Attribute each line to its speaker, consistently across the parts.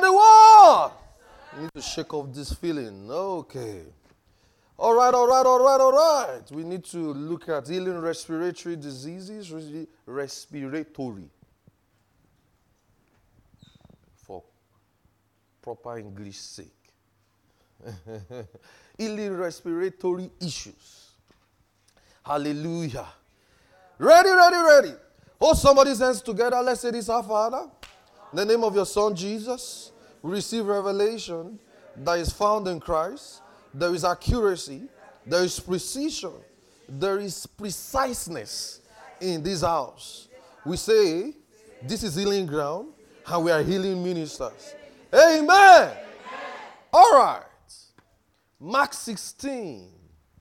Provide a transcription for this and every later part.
Speaker 1: Somebody, what? You need to shake off this feeling. Okay. All right, all right, all right, all right. We need to look at healing respiratory diseases, respiratory. For proper English sake. healing respiratory issues. Hallelujah. Ready, ready, ready. Hold somebody's hands together. Let's say this, Our Father. In the name of your Son, Jesus, we receive revelation that is found in Christ. There is accuracy, there is precision, there is preciseness in this house. We say, This is healing ground, and we are healing ministers. Amen. Amen. All right. Mark 16.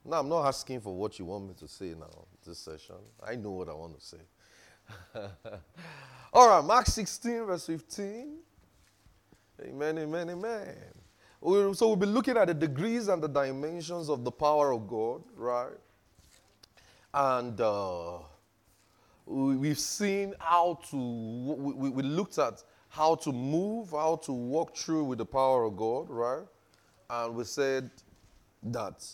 Speaker 1: Now, I'm not asking for what you want me to say now, this session. I know what I want to say. All right, Mark 16, verse 15. Amen, amen, amen. So we'll be looking at the degrees and the dimensions of the power of God, right? And uh, we've seen how to, we, we looked at how to move, how to walk through with the power of God, right? And we said that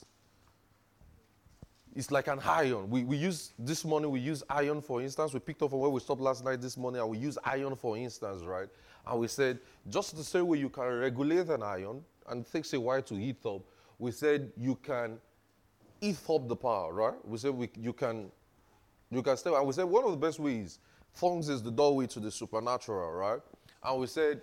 Speaker 1: it's like an iron. We, we use, this morning we use iron for instance. We picked up from where we stopped last night this morning and we use iron for instance, right? And we said, just the same way you can regulate an iron and it takes a while to heat up, we said you can heat up the power, right? We said we, you can you can stay. And we said one of the best ways, tongues is the doorway to the supernatural, right? And we said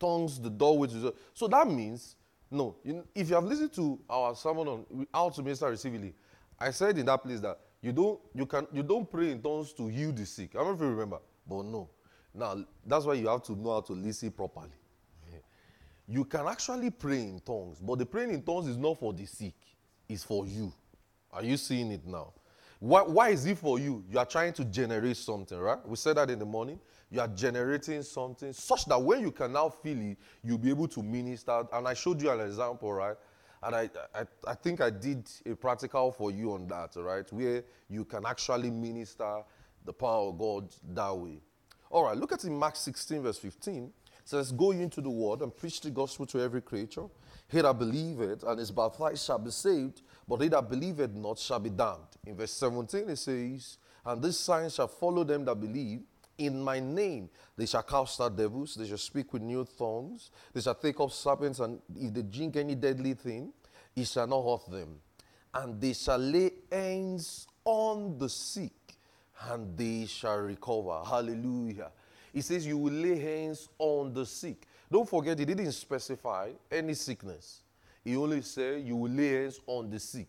Speaker 1: tongues the doorway to the so that means no, you, if you have listened to our sermon on how to minister receivingly, I said in that place that you don't you can you don't pray in tongues to heal the sick. I don't know if you remember, but no. Now that's why you have to know how to listen properly. You can actually pray in tongues, but the praying in tongues is not for the sick, it's for you. Are you seeing it now? Why, why is it for you? You are trying to generate something, right? We said that in the morning you are generating something such that when you can now feel it, you'll be able to minister. And I showed you an example, right? And I, I, I think I did a practical for you on that, right? Where you can actually minister the power of God that way. All right, look at in Mark 16, verse 15. It says, Go into the world and preach the gospel to every creature. He that believeth and is baptized shall be saved, but he that believeth not shall be damned. In verse 17 it says, And this sign shall follow them that believe in my name they shall cast out devils, they shall speak with new tongues, they shall take up serpents, and if they drink any deadly thing, it shall not hurt them. And they shall lay hands on the sick, and they shall recover. Hallelujah. He says, You will lay hands on the sick. Don't forget, he didn't specify any sickness. He only said, You will lay hands on the sick.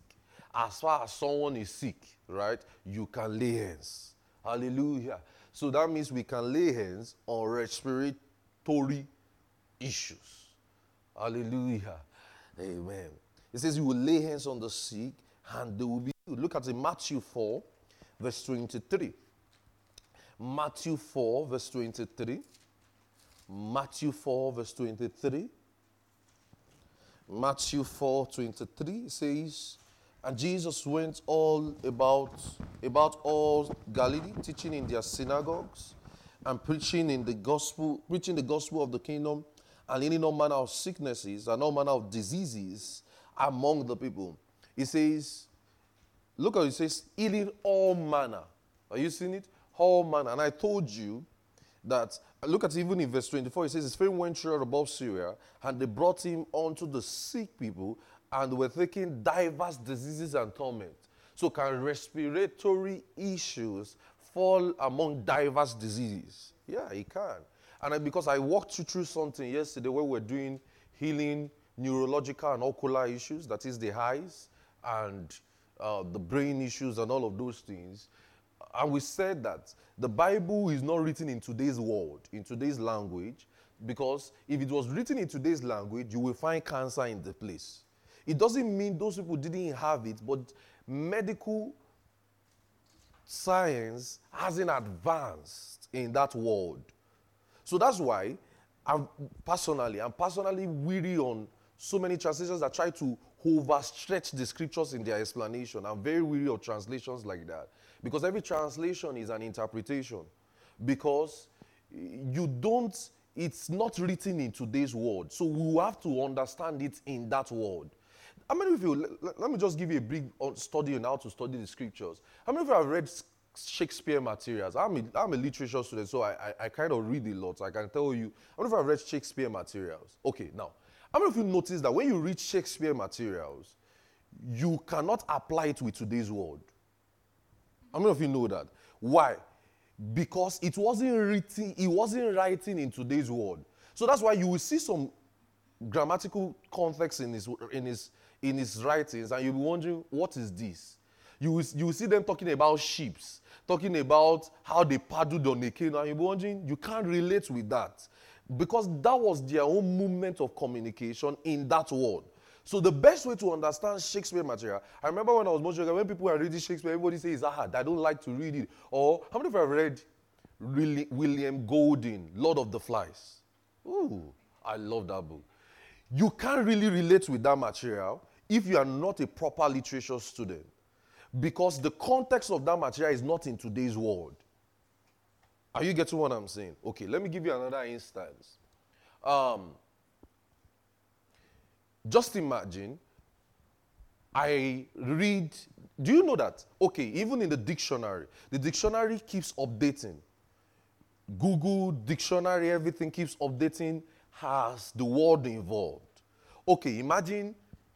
Speaker 1: As far as someone is sick, right, you can lay hands. Hallelujah. So that means we can lay hands on respiratory issues. Hallelujah. Amen. It says you will lay hands on the sick and they will be healed. Look at it, Matthew 4, verse 23. Matthew 4, verse 23. Matthew 4, verse 23. Matthew 4, 23 says, and Jesus went all about, about all Galilee, teaching in their synagogues and preaching in the gospel, preaching the gospel of the kingdom and healing all manner of sicknesses and all manner of diseases among the people. He says, look at it, says, healing all manner. Are you seeing it? All manner. And I told you that, look at even in verse 24, it says, His fame went through above Syria, and they brought him unto the sick people and we're taking diverse diseases and torment. So, can respiratory issues fall among diverse diseases? Yeah, it can. And because I walked you through something yesterday where we're doing healing neurological and ocular issues, that is the eyes and uh, the brain issues and all of those things. And we said that the Bible is not written in today's world, in today's language, because if it was written in today's language, you will find cancer in the place. It doesn't mean those people didn't have it, but medical science hasn't advanced in that world. So that's why I'm personally, I'm personally weary on so many translations that try to overstretch the scriptures in their explanation. I'm very weary of translations like that. Because every translation is an interpretation. Because you don't it's not written in today's world. So we have to understand it in that world. How many of you, let, let me just give you a brief study on how to study the scriptures. How many of you have read Shakespeare materials? I'm a, I'm a literature student, so I, I, I kind of read a lot. I can tell you, how many of you have read Shakespeare materials? Okay, now, how many of you notice that when you read Shakespeare materials, you cannot apply it with today's world? How many of you know that? Why? Because it wasn't written, it wasn't writing in today's world. So that's why you will see some grammatical context in his, in his, in his writings, and you'll be wondering, what is this? You will, you will see them talking about ships, talking about how they paddled on a canoe, and you'll be wondering, you can't relate with that. Because that was their own movement of communication in that world. So the best way to understand Shakespeare material, I remember when I was much younger, when people were reading Shakespeare, everybody says, ah, I don't like to read it. Or how many of you have read really William Golding, Lord of the Flies? Ooh, I love that book. You can't really relate with that material if you are not a proper literature student. Because the context of that material is not in today's world. Are you getting what I'm saying? Okay, let me give you another instance. Um, just imagine I read. Do you know that? Okay, even in the dictionary, the dictionary keeps updating. Google dictionary, everything keeps updating, has the word involved. Okay, imagine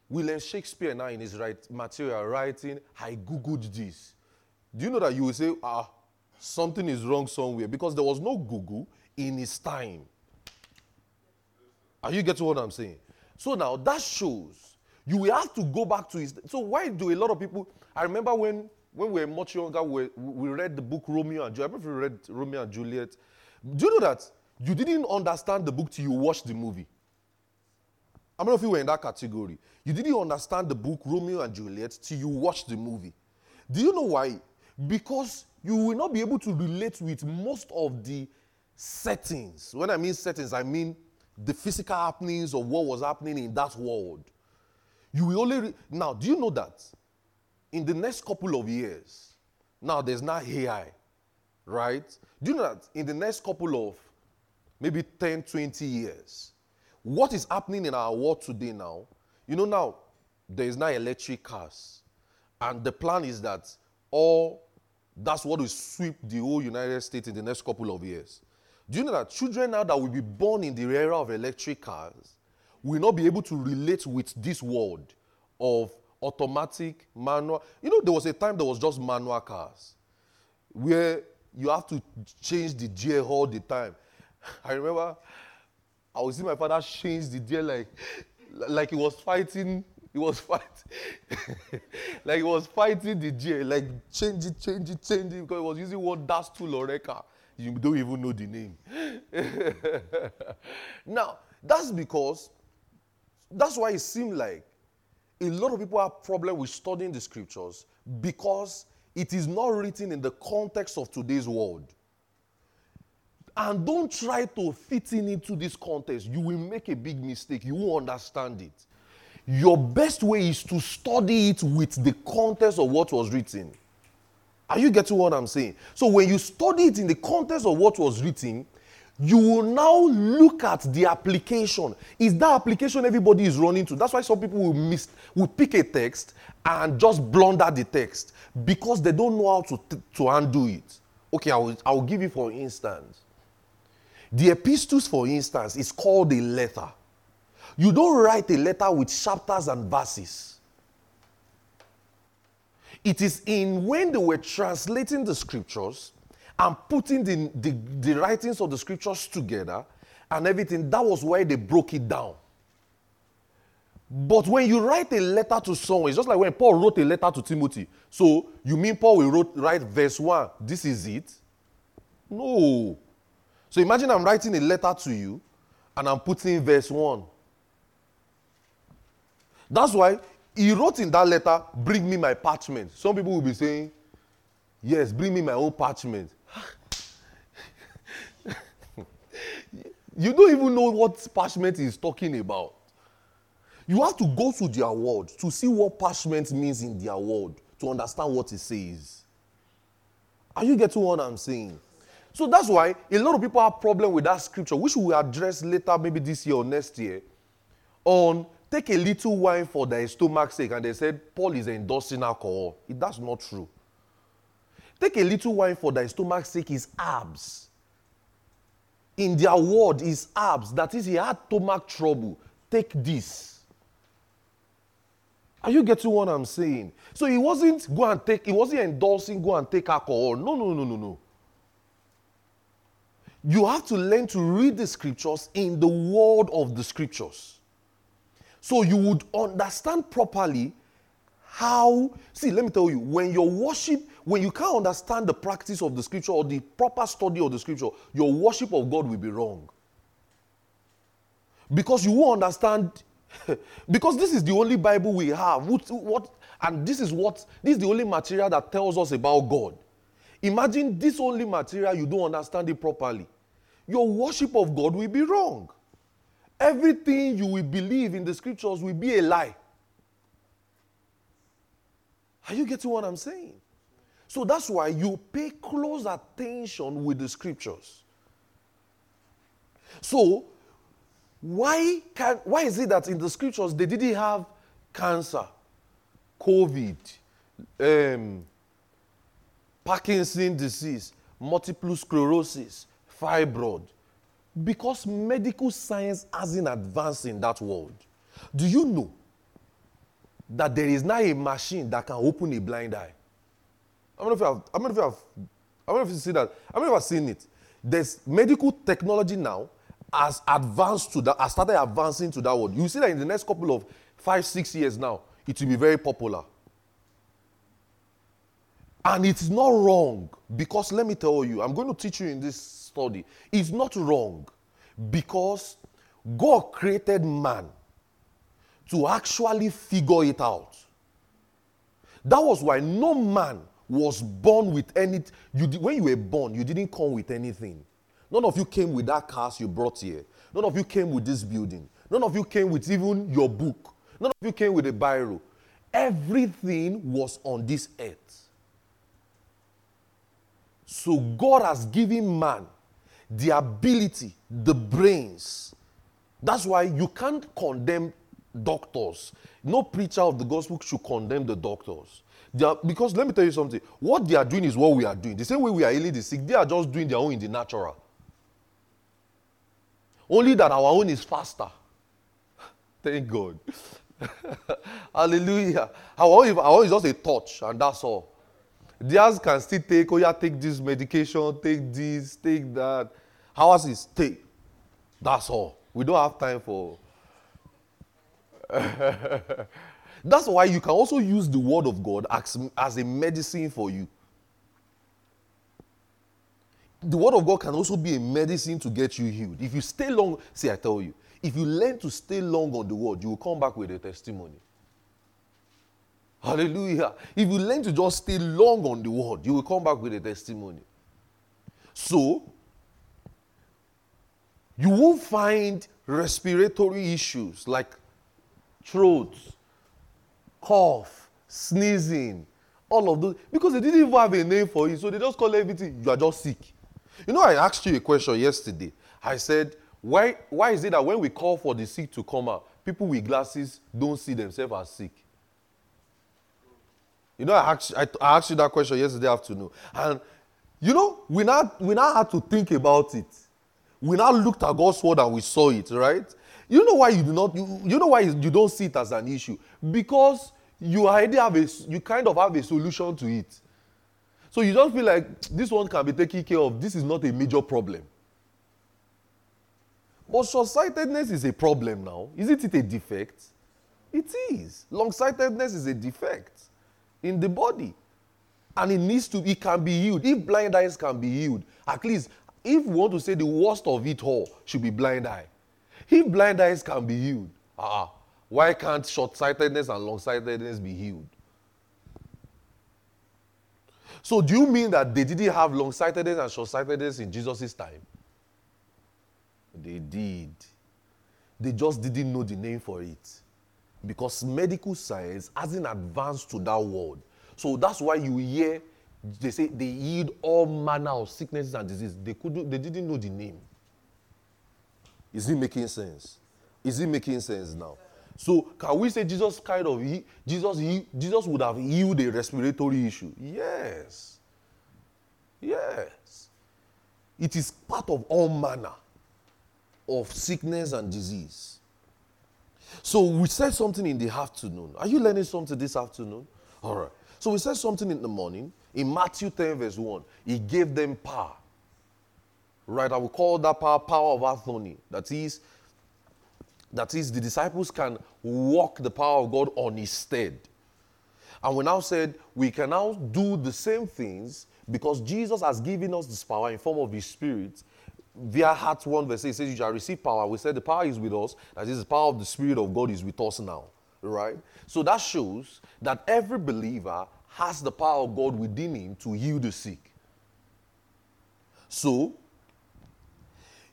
Speaker 1: William Shakespeare now in his right material writing, I Googled this. Do you know that you will say, ah, something is wrong somewhere? Because there was no Google in his time. Are you getting what I'm saying? So now that shows you will have to go back to his. So why do a lot of people? I remember when when we were much younger, we, we read the book Romeo and Juliet. I read Romeo and Juliet. Do you know that you didn't understand the book till you watched the movie? How many of you were in that category? You didn't understand the book Romeo and Juliet till you watched the movie. Do you know why? Because you will not be able to relate with most of the settings. When I mean settings, I mean the physical happenings of what was happening in that world. You will only. Re- now, do you know that in the next couple of years, now there's not AI, right? Do you know that in the next couple of maybe 10, 20 years, what is happening in our world today now? You know, now there is now electric cars. And the plan is that all that's what will sweep the whole United States in the next couple of years. Do you know that children now that will be born in the era of electric cars will not be able to relate with this world of automatic, manual? You know, there was a time there was just manual cars where you have to change the gear all the time. I remember I would see my father change the gear like, like he was fighting. He was fighting, like he was fighting the gear, like change it, change it, change it, because he was using one dash tool or car you don't even know the name. now, that's because, that's why it seemed like a lot of people have problem with studying the scriptures because it is not written in the context of today's world. And don't try to fit in into this context. You will make a big mistake. You won't understand it. Your best way is to study it with the context of what was written. Are you getting what I'm saying? So when you study it in the context of what was written, you will now look at the application. Is that application everybody is running to? That's why some people will miss, will pick a text and just blunder the text because they don't know how to, to undo it. Okay, I will, I will give you for instance. The epistles, for instance, is called a letter. You don't write a letter with chapters and verses. It is in when they were translating the scriptures and putting the, the, the writings of the scriptures together and everything, that was why they broke it down. But when you write a letter to someone, it's just like when Paul wrote a letter to Timothy. So you mean Paul will wrote, write verse 1, this is it? No. So imagine I'm writing a letter to you and I'm putting verse 1. That's why he wrote in that letter, Bring me my parchment. Some people will be saying, Yes, bring me my own parchment. you don't even know what parchment is talking about. You have to go to their word to see what parchment means in their word to understand what it says. Are you getting what I'm saying? So that's why a lot of people have problem with that scripture, which we will address later, maybe this year or next year, on take a little wine for thy stomach's sake. And they said Paul is endorsing alcohol. That's not true. Take a little wine for thy stomach's sake is abs. In their word is abs. That is, he had stomach trouble. Take this. Are you getting what I'm saying? So he wasn't go and take, he wasn't endorsing go and take alcohol. No, no, no, no, no. You have to learn to read the scriptures in the word of the scriptures. So you would understand properly how. See, let me tell you, when your worship, when you can't understand the practice of the scripture or the proper study of the scripture, your worship of God will be wrong. Because you won't understand because this is the only Bible we have. What, what, and this is what this is the only material that tells us about God. Imagine this only material, you don't understand it properly. Your worship of God will be wrong. Everything you will believe in the scriptures will be a lie. Are you getting what I'm saying? So that's why you pay close attention with the scriptures. So why, can, why is it that in the scriptures they didn't have cancer, COVID, um, Parkinson disease, multiple sclerosis, fibroid? Because medical science hasn't advanced in that world. Do you know that there is now a machine that can open a blind eye? Don't know if you have, don't know if you have, don't know if you see that. I don't know if I've seen it. There's medical technology now has advanced to that, has started advancing to that world. You see that in the next couple of five, six years now, it will be very popular. And it's not wrong because let me tell you, I'm going to teach you in this study. It's not wrong because God created man to actually figure it out. That was why no man was born with any. You, when you were born, you didn't come with anything. None of you came with that cars you brought here. None of you came with this building. None of you came with even your book. None of you came with a biro. Everything was on this earth. So God has given man the ability, the brains. That's why you can't condemn doctors. No preacher of the gospel should condemn the doctors. Are, because let me tell you something. What they are doing is what we are doing. The same way we are healing the sick, they are just doing their own in the natural. Only that our own is faster. Thank God. Hallelujah. Our own, our own is just a touch, and that's all. Theirs can still take, oh yeah, take this medication, take this, take that. Ours is take. That's all. We don't have time for. That's why you can also use the word of God as, as a medicine for you the word of God can also be a medicine to get you healed. If you stay long, see, I tell you, if you learn to stay long on the word, you will come back with a testimony. Hallelujah. If you learn to just stay long on the word, you will come back with a testimony. So, you won't find respiratory issues like throat, cough, sneezing, all of those, because they didn't even have a name for it, so they just call everything, you are just sick. You know, I asked you a question yesterday. I said, why, why is it that when we call for the sick to come out, people with glasses don't see themselves as sick? You know, I asked, I, I asked you that question yesterday afternoon. And, you know, we now, we now had to think about it. We now looked at God's word and we saw it, right? You know why you do not, you, you know why you don't see it as an issue? Because you already have a, you kind of have a solution to it. So you don't feel like this one can be taken care of. This is not a major problem. But short-sightedness is a problem now. Isn't it a defect? It is. Long-sightedness is a defect in the body. And it needs to, it can be healed. If blind eyes can be healed, at least if we want to say the worst of it all should be blind eye. If blind eyes can be healed, ah, why can't short-sightedness and long-sightedness be healed? So, do you mean that they didn't have long sightedness and short sightedness in Jesus' time? They did. They just didn't know the name for it. Because medical science hasn't advanced to that world. So, that's why you hear they say they healed all manner of sicknesses and diseases. They couldn't, they didn't know the name. Is it making sense? Is it making sense now? So can we say Jesus kind of he, Jesus he, Jesus would have healed a respiratory issue? Yes. Yes. It is part of all manner of sickness and disease. So we said something in the afternoon. Are you learning something this afternoon? All right. So we said something in the morning. In Matthew 10, verse 1, he gave them power. Right? I will call that power power of authority. That is, that is, the disciples can walk the power of God on his stead. And we now said we can now do the same things because Jesus has given us this power in form of his spirit. Via Acts 1 verse 8 says, You shall receive power. We said the power is with us. That is, the power of the Spirit of God is with us now. Right? So that shows that every believer has the power of God within him to heal the sick. So,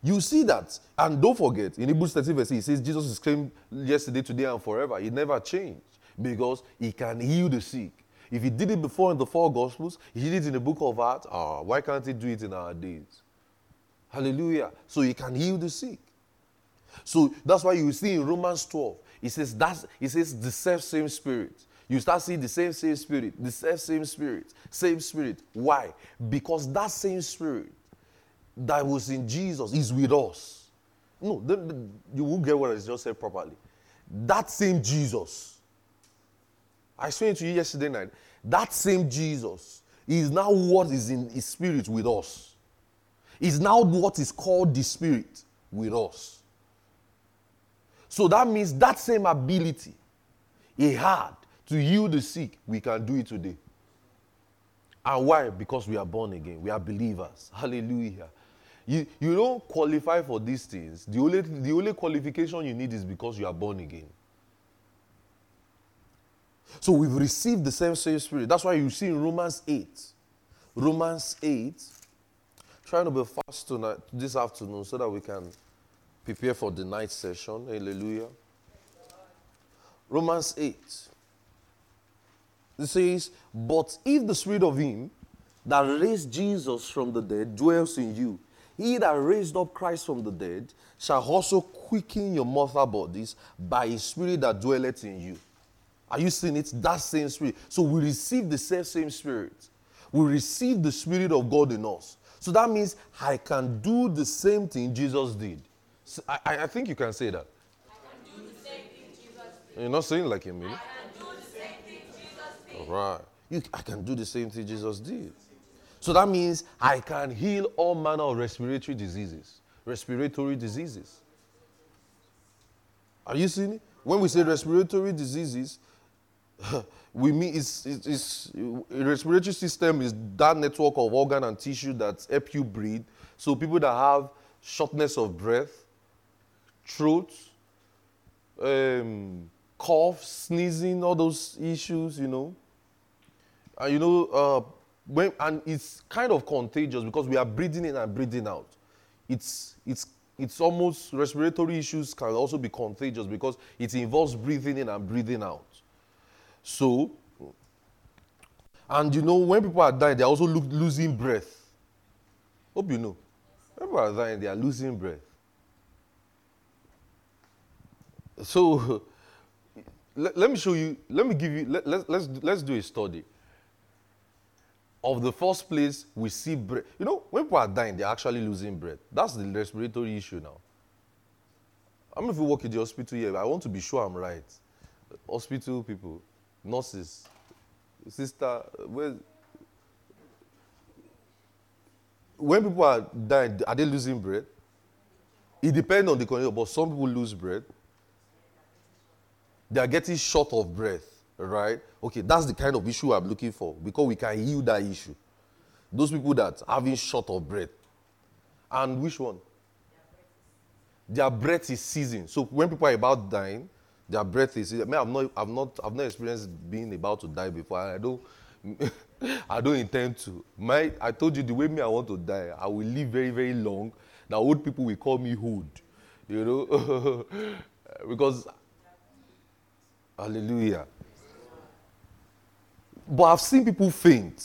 Speaker 1: you see that. And don't forget, in Hebrews 13 verse 8, it says Jesus is same yesterday, today, and forever. He never changed because he can heal the sick. If he did it before in the four gospels, he did it in the book of Acts, ah, why can't he do it in our days? Hallelujah. So he can heal the sick. So that's why you see in Romans 12, it says that's it says the self same spirit. You start seeing the same same spirit, the self same spirit, same spirit. Why? Because that same spirit that was in Jesus is with us. No, the, the, you will get what I just said properly. That same Jesus. I explained to you yesterday night. That same Jesus is now what is in his spirit with us. Is now what is called the spirit with us. So that means that same ability he had to heal the sick, we can do it today. And why? Because we are born again. We are believers. Hallelujah. You, you don't qualify for these things. The only, the only qualification you need is because you are born again. So we've received the same same spirit. That's why you see in Romans 8. Romans 8. Trying to be fast tonight this afternoon so that we can prepare for the night session. Hallelujah. Romans 8. It says, But if the spirit of him that raised Jesus from the dead dwells in you, he that raised up Christ from the dead shall also quicken your mortal bodies by his spirit that dwelleth in you. Are you seeing it? That same spirit. So we receive the same, same spirit. We receive the spirit of God in us. So that means I can do the same thing Jesus did. So I, I think you can say that. You're not saying like you mean. All right. You, I can do the same thing Jesus did. So that means I can heal all manner of respiratory diseases. Respiratory diseases. Are you seeing it? When we say respiratory diseases, we mean it's, it's, it's, respiratory system is that network of organ and tissue that help you breathe. So people that have shortness of breath, throat, um, cough, sneezing, all those issues, you know. And you know, uh, when, and it's kind of contagious because we are breathing in and breathing out. It's, it's, it's almost respiratory issues can also be contagious because it involves breathing in and breathing out. So, and you know, when people are dying, they're also lo- losing breath. Hope you know. When people are dying, they are losing breath. So, let, let me show you, let me give you, let, let, let's, let's do a study of the first place we see breath. You know, when people are dying, they're actually losing breath. That's the respiratory issue now. I mean, if you work in the hospital here, I want to be sure I'm right. Hospital people, nurses, sister, well, when people are dying, are they losing breath? It depends on the condition, but some people lose breath. They are getting short of breath right? Okay, that's the kind of issue I'm looking for because we can heal that issue. Those people that having short of breath. And which one? Their breath is seizing. So when people are about dying, their breath is. I mean, I've not, I've not, I've not experienced being about to die before. I don't, I don't intend to. My, I told you the way me I want to die. I will live very, very long. Now old people will call me hood, you know, because. Hallelujah. But I've seen people faint.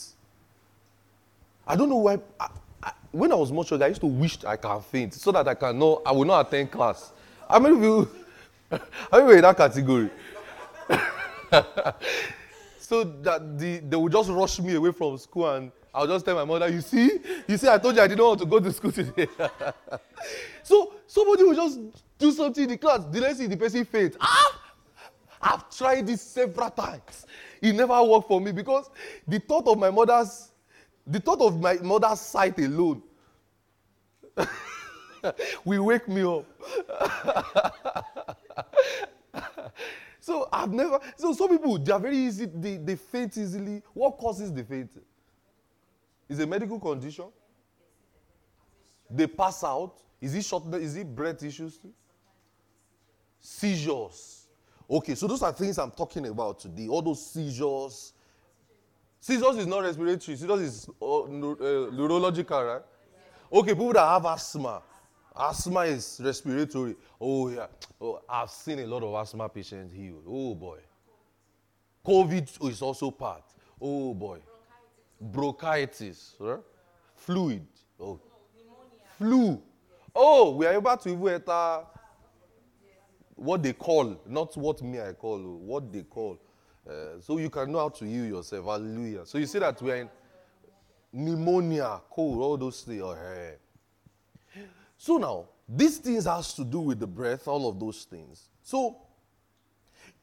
Speaker 1: I don't know why. I, I, when I was much younger, I used to wish I can faint so that I can know I will not attend class. How many of you? How many in that category? so that the, they would just rush me away from school and I'll just tell my mother, you see, you see, I told you I didn't want to go to school today. so somebody will just do something in the class. Did I see the person faint? Ah! I've tried this several times. It never worked for me because the thought of my mother's, the thought of my mother's sight alone will wake me up. so I've never, so some people, they are very easy, they, they faint easily. What causes the fainting? Is a medical condition? They pass out. Is it short? Is it breath issues? Seizures. Okay, so those are things I'm talking about today. All those seizures. Seizures is not respiratory. Seizures is uh, uh, neurological, right? Okay, people that have asthma. Asthma is respiratory. Oh yeah. Oh, I've seen a lot of asthma patients healed. Oh boy. COVID is also part. Oh boy bronchitis, right? fluid, oh, pneumonia. flu. Oh, we are able to even enter what they call, not what me I call, oh, what they call. Uh, so you can know how to heal yourself. Hallelujah. So you see that we are in pneumonia, cold, all those things. Oh, hey. So now, these things has to do with the breath, all of those things. So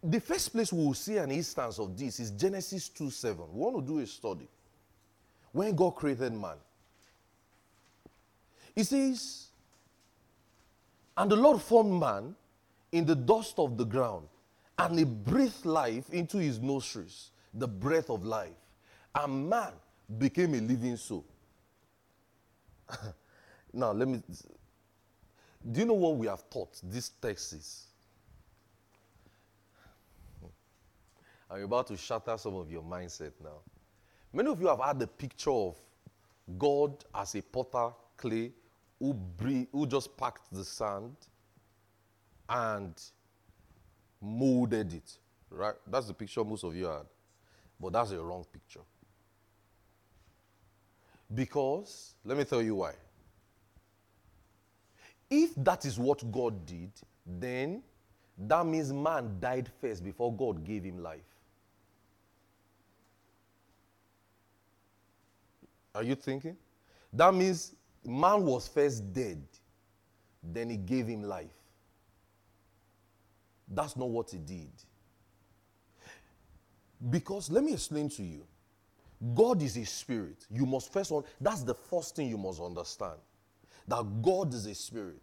Speaker 1: the first place we will see an instance of this is Genesis 2 7. We want to do a study when God created man. He says, And the Lord formed man in the dust of the ground, and he breathed life into his nostrils, the breath of life. And man became a living soul. now, let me. Do you know what we have taught this text is? I'm about to shatter some of your mindset now. Many of you have had the picture of God as a potter clay who, breathe, who just packed the sand and molded it. Right? That's the picture most of you had. But that's a wrong picture. Because, let me tell you why. If that is what God did, then that means man died first before God gave him life. Are you thinking? That means man was first dead, then he gave him life. That's not what he did. Because let me explain to you. God is a spirit. You must first one, that's the first thing you must understand. That God is a spirit.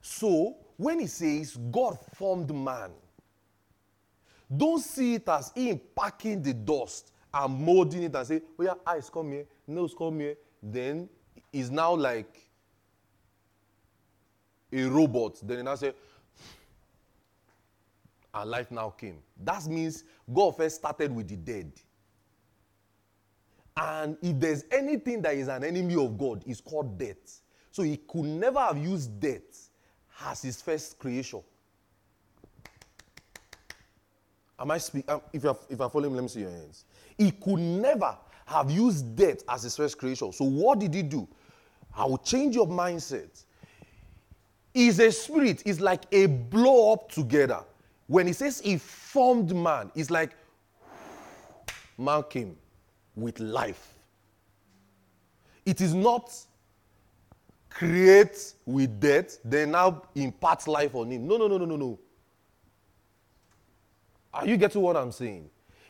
Speaker 1: So when he says God formed man, don't see it as him packing the dust and molding it and say, oh yeah, eyes come here, nose come here, then he's now like a robot. Then I say, and life now came. That means God first started with the dead. And if there's anything that is an enemy of God, it's called death. So he could never have used death as his first creation. Am I speaking? Um, if, you're, if you're following, let me see your hands. He could never have used death as his first creation. So what did he do? I will change your mindset. Is a spirit, is like a blow up together. When he says he formed man, it's like man came with life. It is not create with death, then now impart life on him. No, no, no, no, no, no. Are you getting what I'm saying?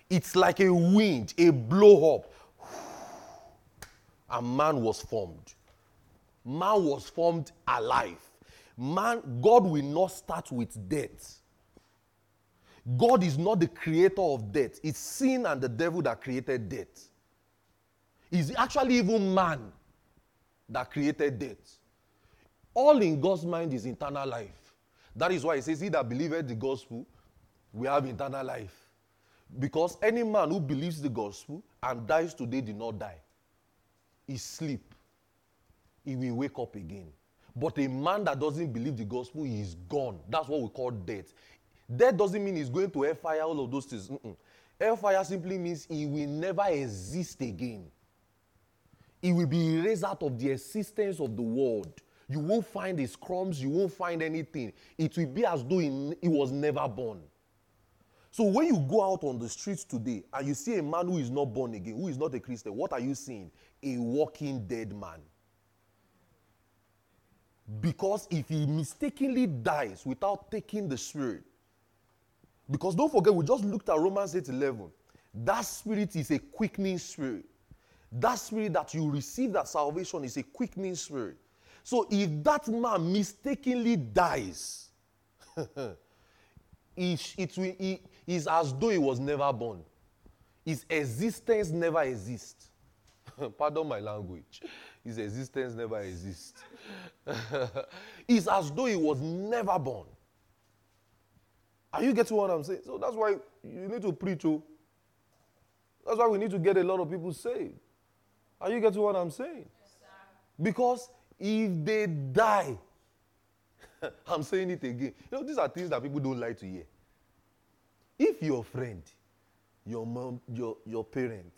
Speaker 1: It's like a wind, a blow up. And man was formed. Man was formed alive. Man, God will not start with death. God is not the creator of death. It's sin and the devil that created death. It's actually even man that created death. All in God's mind is internal life. That is why he says, He that believeth the gospel we have internal life. Because any man who believes the gospel and dies today did not die. He sleep. He will wake up again. But a man that doesn't believe the gospel he is gone. That's what we call death. Death doesn't mean he's going to hellfire, all of those things. Mm-mm. Hellfire simply means he will never exist again. It will be erased out of the existence of the world. You won't find his crumbs, you won't find anything. It will be as though he, was never born. So when you go out on the streets today and you see a man who is not born again, who is not a Christian, what are you seeing? A walking dead man. Because if he mistakenly dies without taking the spirit, because don't forget, we just looked at Romans 8 11. That spirit is a quickening spirit. That spirit that you receive that salvation is a quickening spirit. So if that man mistakenly dies, it, it, it is as though he was never born. His existence never exists. Pardon my language. His existence never exists. it's as though he was never born. Are you getting what I'm saying? So that's why you need to preach. Oh. That's why we need to get a lot of people saved. Are you getting what I'm saying? Yes, because if they die, I'm saying it again. You know, these are things that people don't like to hear. If your friend, your mom, your, your parent,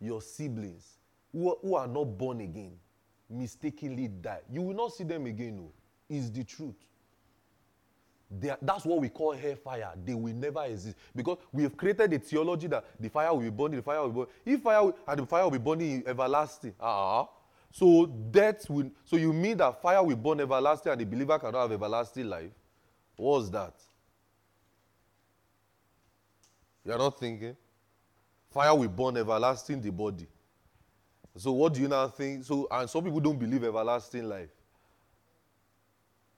Speaker 1: your siblings, who who are not born again, mistakenly die, you will not see them again. No. It's the truth. Are, that's what we call hellfire. They will never exist because we have created a theology that the fire will be burning, the fire will be burning. If fire will, and the fire will be burning everlasting, ah, uh-huh. so death will. So you mean that fire will burn everlasting and the believer cannot have everlasting life? What's that? You are not thinking. Fire will burn everlasting the body. So what do you now think? So and some people don't believe everlasting life.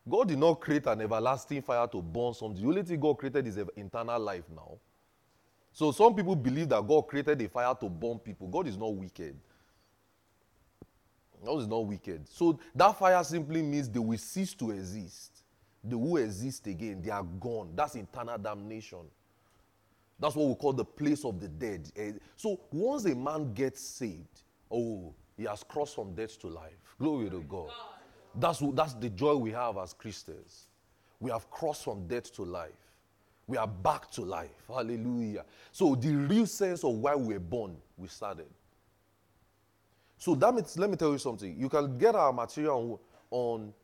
Speaker 1: God did not create an everlasting fire to burn something. The only thing God created is internal life now. So some people believe that God created a fire to burn people. God is not wicked. God is not wicked. So that fire simply means they will cease to exist. They will exist again. They are gone. That's internal damnation. That's what we call the place of the dead. Eh, so once a man gets saved, oh, he has crossed from death to life. Glory to God. That's, that's the joy we have as Christians. We have crossed from death to life. We are back to life. Hallelujah. So, the real sense of why we were born, we started. So, that means, let me tell you something. You can get our material on, on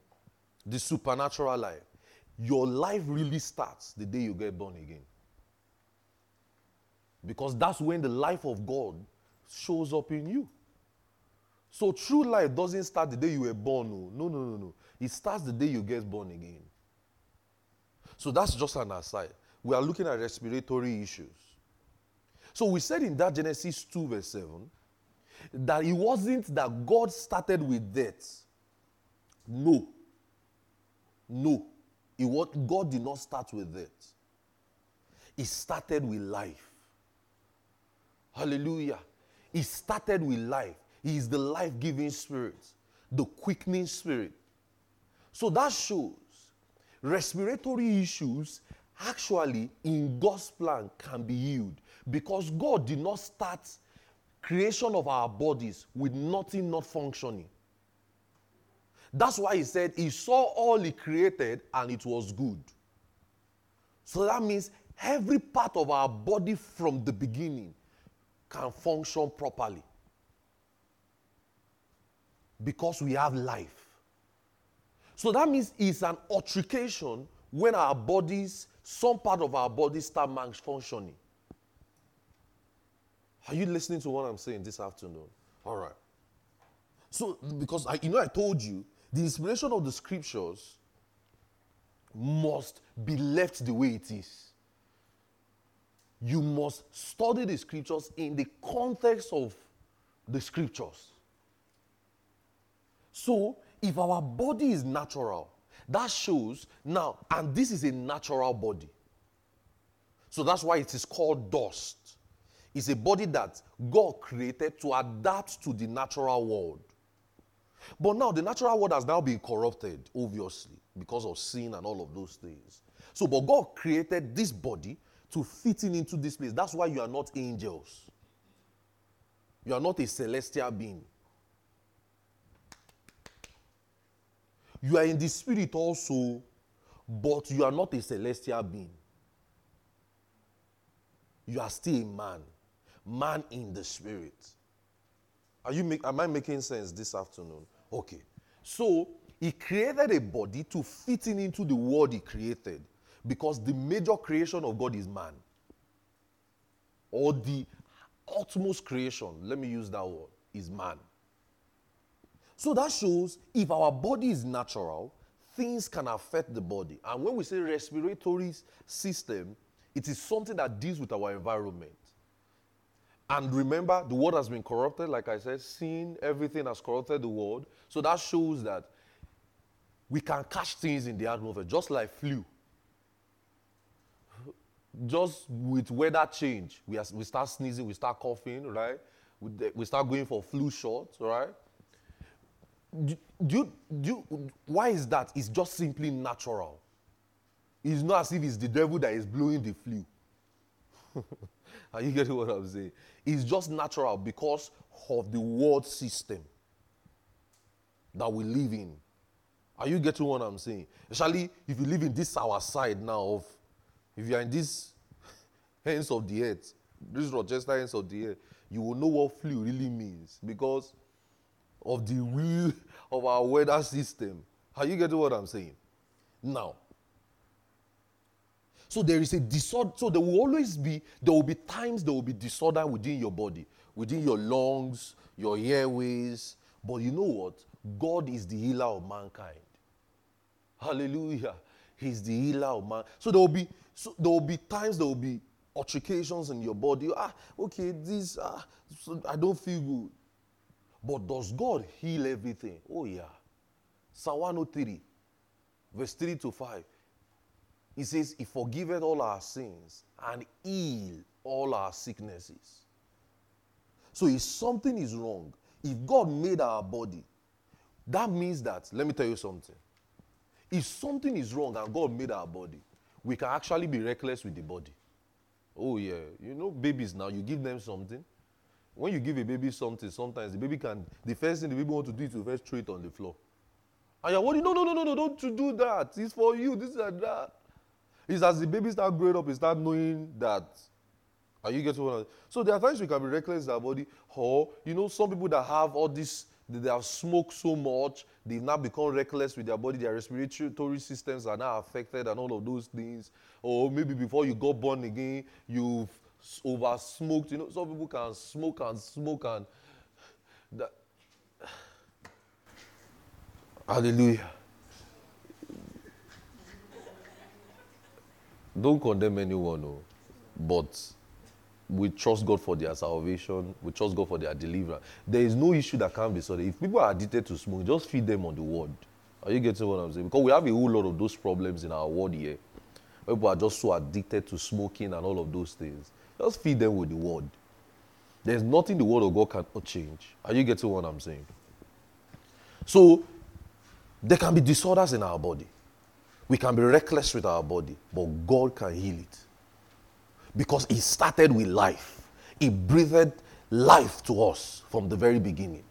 Speaker 1: the supernatural life. Your life really starts the day you get born again. Because that's when the life of God shows up in you. So true life doesn't start the day you were born. No, no, no, no, no. It starts the day you get born again. So that's just an aside. We are looking at respiratory issues. So we said in that Genesis 2, verse 7, that it wasn't that God started with death. No. No. It was, God did not start with death. He started with life. Hallelujah. He started with life. He is the life giving spirit, the quickening spirit. So that shows respiratory issues actually in God's plan can be healed because God did not start creation of our bodies with nothing not functioning. That's why he said he saw all he created and it was good. So that means every part of our body from the beginning can function properly because we have life. So that means it's an altercation when our bodies, some part of our bodies start malfunctioning. Are you listening to what I'm saying this afternoon? All right. So, because I, you know, I told you the inspiration of the scriptures must be left the way it is. You must study the scriptures in the context of the scriptures. So, if our body is natural, that shows now, and this is a natural body. So that's why it is called dust. It's a body that God created to adapt to the natural world. But now the natural world has now been corrupted, obviously, because of sin and all of those things. So, but God created this body to fit in into this place. That's why you are not angels. You are not a celestial being. You are in the spirit also, but you are not a celestial being. You are still a man, man in the spirit. Are you make, am I making sense this afternoon? Okay. So he created a body to fit in into the world he created because the major creation of God is man. Or the utmost creation, let me use that word, is man. So that shows if our body is natural, things can affect the body. And when we say respiratory system, it is something that deals with our environment. And remember, the world has been corrupted, like I said, sin, everything has corrupted the world. So that shows that we can catch things in the atmosphere, just like flu. Just with weather change, we, we start sneezing, we start coughing, right? We, we start going for flu shots, right? Do, do, why is that? It's just simply natural. It's not as if it's the devil that is blowing the flu. Are you getting what I'm saying? It's just natural because of the world system that we live in. Are you getting what I'm saying? Especially if you live in this our side now of if you are in this ends of the earth, this Rochester ends of the earth, you will know what flu really means because of the real of our weather system. Are you getting what I'm saying? Now, so there is a disorder. So there will always be, there will be times there will be disorder within your body, within your lungs, your airways. But you know what? God is the healer of mankind. Hallelujah. He's the healer of man. So there will be so there will be times there will be altercations in your body. Ah, okay, this ah, so I don't feel good. But does God heal everything? Oh yeah. Psalm 103, verse 3 to 5. He says, He forgiveth all our sins and heal all our sicknesses. So if something is wrong, if God made our body, that means that, let me tell you something. If something is wrong and God made our body, we can actually be reckless with the body. Oh, yeah. You know, babies now, you give them something. When you give a baby something, sometimes the baby can, the first thing the baby want to do is to first throw it on the floor. And you're worried, no, no, no, no, no, don't you do that. It's for you, this and that. It's as the baby start growing up, he start knowing that. Are you getting what I'm So there are times we can be reckless with our body. Or, you know, some people that have all this, they have smoked so much, they've now become reckless with their body, their respiratory systems are now affected and all of those things. Or maybe before you got born again, you've over smoked. You know, some people can smoke and smoke and that. Hallelujah. don't condemn anyone, no. but we trust God for their salvation. We trust God for their deliverance. There is no issue that can't be solved. If people are addicted to smoke, just feed them on the word. Are you getting what I'm saying? Because we have a whole lot of those problems in our world here. People are just so addicted to smoking and all of those things. Just feed them with the word. There's nothing the word of God cannot change. Are you getting what I'm saying? So, there can be disorders in our body. We can be reckless with our body, but God can heal it. Because He started with life, He breathed life to us from the very beginning.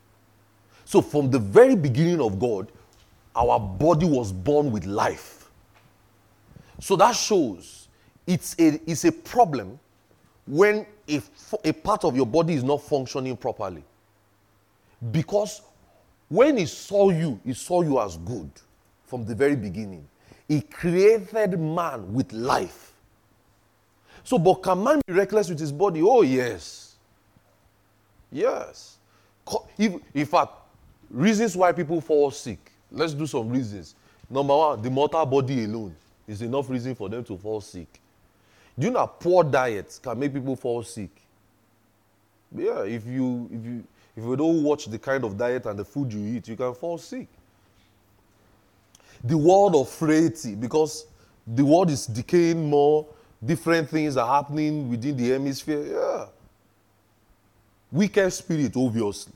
Speaker 1: So, from the very beginning of God, our body was born with life. So, that shows it's a, it's a problem when a, a part of your body is not functioning properly. Because when He saw you, He saw you as good from the very beginning. He created man with life. So, but can man be reckless with his body? Oh, yes. Yes. In fact, reasons why people fall sick. Let's do some reasons. Number one, the mortal body alone is enough reason for them to fall sick. Do you know poor diet can make people fall sick? Yeah, if you if you if you don't watch the kind of diet and the food you eat, you can fall sick the world of frailty because the world is decaying more, different things are happening within the hemisphere. Yeah. Wicked spirit, obviously.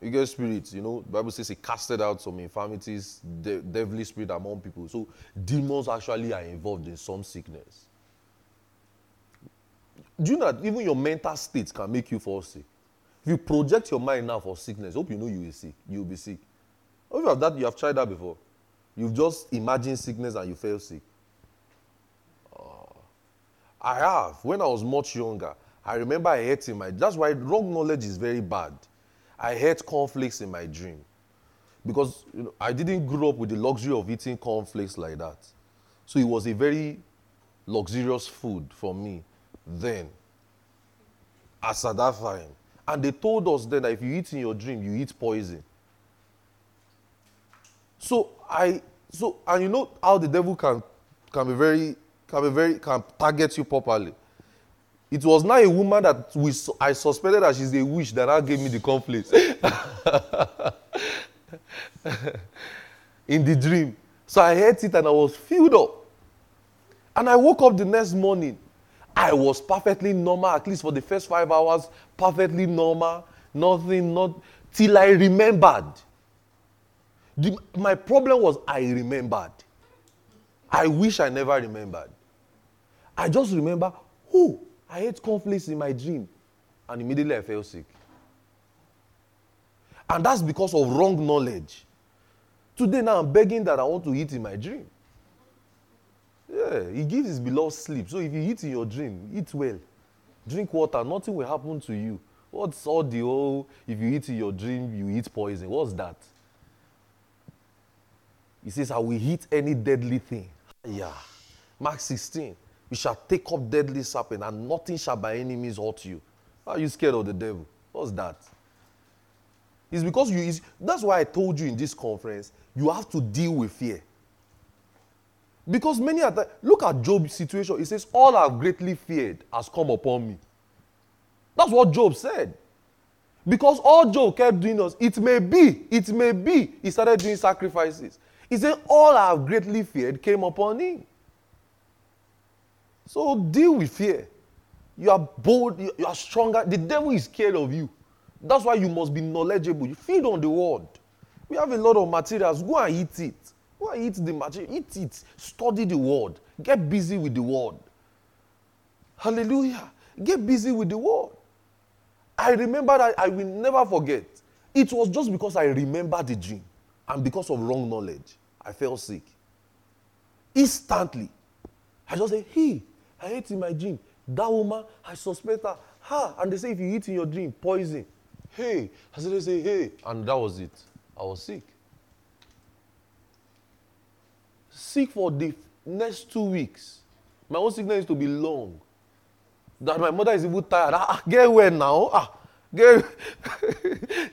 Speaker 1: Wicked spirit, you know, the Bible says he casted out some infirmities, de- deadly spirit among people. So demons actually are involved in some sickness. Do you know that even your mental state can make you fall sick? If you project your mind now for sickness, hope you know you will sick. You will be sick. Hope you have that you have tried that before. You've just imagined sickness and you fell sick. Oh. I have. When I was much younger, I remember I hurt in my. That's why wrong knowledge is very bad. I ate cornflakes in my dream. Because you know, I didn't grow up with the luxury of eating cornflakes like that. So it was a very luxurious food for me then, as at that time. And they told us then that if you eat in your dream, you eat poison. So I so and you know how the devil can can be very can be very can target you properly. It was now a woman that we I suspected that she's a witch that now gave me the conflict. in the dream. So I ate it and I was filled up. And I woke up the next morning. I was perfectly normal, at least for the first five hours, perfectly normal, nothing, not till I remembered. The, my problem was I remembered. I wish I never remembered. I just remember, oh, I ate conflicts in my dream. And immediately I fell sick. And that's because of wrong knowledge. Today now I'm begging that I want to eat in my dream. Yeah, he gives his beloved sleep. So if you eat in your dream, eat well. Drink water, nothing will happen to you. What's all the whole, if you eat in your dream, you eat poison? What's that? He says, I will eat any deadly thing. Yeah. Mark 16. You shall take up deadly serpent, and nothing shall by any means hurt you. Are you scared of the devil? What's that? It's because you. It's, that's why I told you in this conference, you have to deal with fear. Because many of the look at Job's situation. He says, All I've greatly feared has come upon me. That's what Job said. Because all Job kept doing was, it may be, it may be, he started doing sacrifices. He said, All I have greatly feared came upon him. So deal with fear. You are bold, you are stronger. The devil is scared of you. That's why you must be knowledgeable. You feed on the word. We have a lot of materials. Go and eat it. And eat the material. Eat it. Study the word. Get busy with the word. Hallelujah. Get busy with the word. I remember that I will never forget. It was just because I remembered the dream and because of wrong knowledge, I fell sick. Instantly. I just say, hey, I ate in my dream. That woman, I suspect her. Ha! And they say, if you eat in your dream, poison. Hey. I said, they say, hey. And that was it. I was sick. Sick for the next two weeks. My own sickness used to be long. That my mother is even tired. Ah, ah get well now. Ah, get,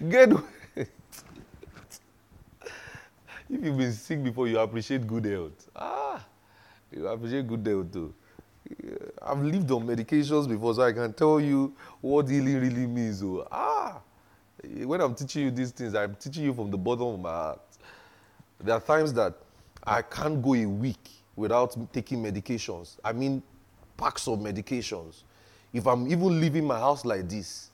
Speaker 1: get well. if you've been sick before, you appreciate good health. Ah, you appreciate good health too. I've lived on medications before, so I can tell you what healing really means. Oh, ah, when I'm teaching you these things, I'm teaching you from the bottom of my heart. There are times that I can't go a week without taking medications. I mean, packs of medications. If I'm even leaving my house like this,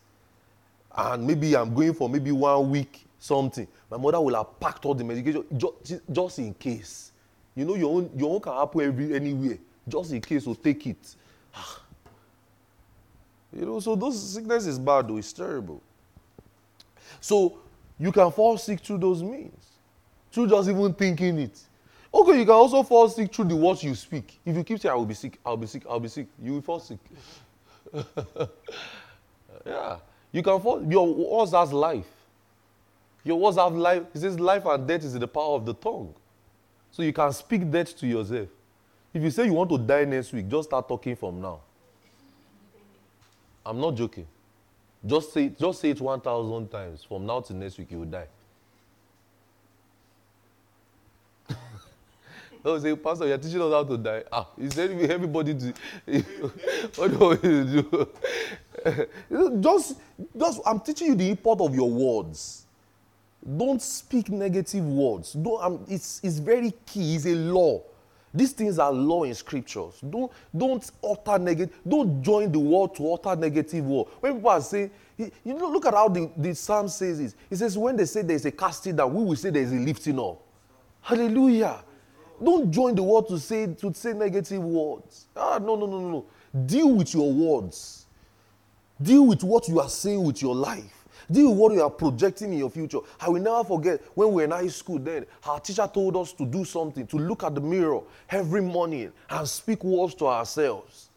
Speaker 1: and maybe I'm going for maybe one week something, my mother will have packed all the medication just, just in case. You know, your own, your own can happen every, anywhere. Just in case, we'll take it. you know, so those sickness is bad though, it's terrible. So you can fall sick through those means, through just even thinking it. Okay, you can also fall sick through the words you speak. If you keep saying, I will be sick, I'll be sick, I'll be sick, you will fall sick. yeah. You can fall, your words has life. Your words have life. He says life and death is in the power of the tongue. So you can speak death to yourself. If you say you want to die next week, just start talking from now. I'm not joking. Just say, just say it 1,000 times. From now to next week, you will die. Don't say, Pastor, you're teaching us how to die. Ah, he said everybody to. what do you do? just, just, I'm teaching you the import of your words. Don't speak negative words. Don't, um, it's, it's very key. It's a law. These things are law in scriptures. Don't, don't utter negative, don't join the world to utter negative word. When people are saying, you know, look at how the, the psalm says it. It says, when they say there's a casting down, we will say there's a lifting up. Hallelujah. Don't join the world to say to say negative words. Ah, no, no, no, no, no. Deal with your words. Deal with what you are saying with your life. Deal with what you are projecting in your future. I will never forget when we were in high school then, our teacher told us to do something, to look at the mirror every morning and speak words to ourselves.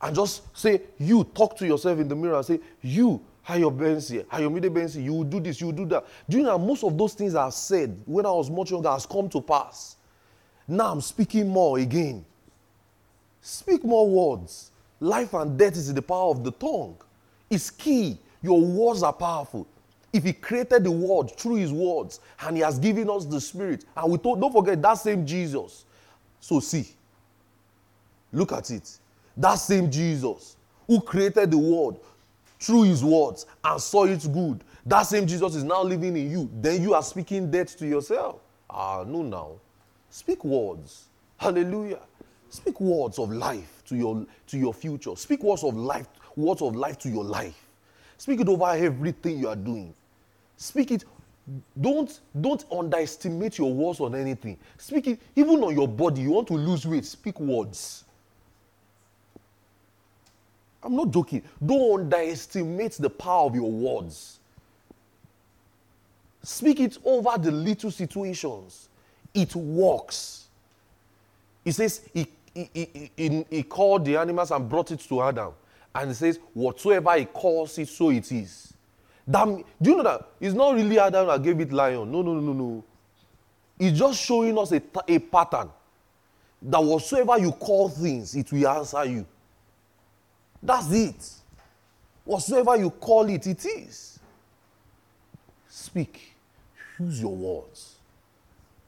Speaker 1: And just say, you talk to yourself in the mirror and say, you, Ayo Bensi, Ayomide Bensi, you will do this, you will do that. Do you know most of those things I've said when I was much younger has come to pass? Now I'm speaking more again. Speak more words. Life and death is the power of the tongue. It's key. Your words are powerful. If he created the world through his words and he has given us the spirit, and we told, don't forget that same Jesus. So see, look at it. That same Jesus who created the world through his words and saw it good. That same Jesus is now living in you. Then you are speaking death to yourself. Ah, no, now. Speak words. Hallelujah. Speak words of life to your, to your future. Speak words of life, words of life to your life. Speak it over everything you are doing. Speak it. Don't, don't underestimate your words on anything. Speak it even on your body. You want to lose weight, speak words. I'm not joking. Don't underestimate the power of your words. Speak it over the little situations. It works. He says he, he, he, he, called the animals and brought it to Adam. And he says, Whatsoever he calls it, so it is. That, do you know that? It's not really Adam that gave it lion. No, no, no, no, no. It's just showing us a, a pattern. That whatsoever you call things, it will answer you. That's it. Whatsoever you call it, it is. Speak. Use your words.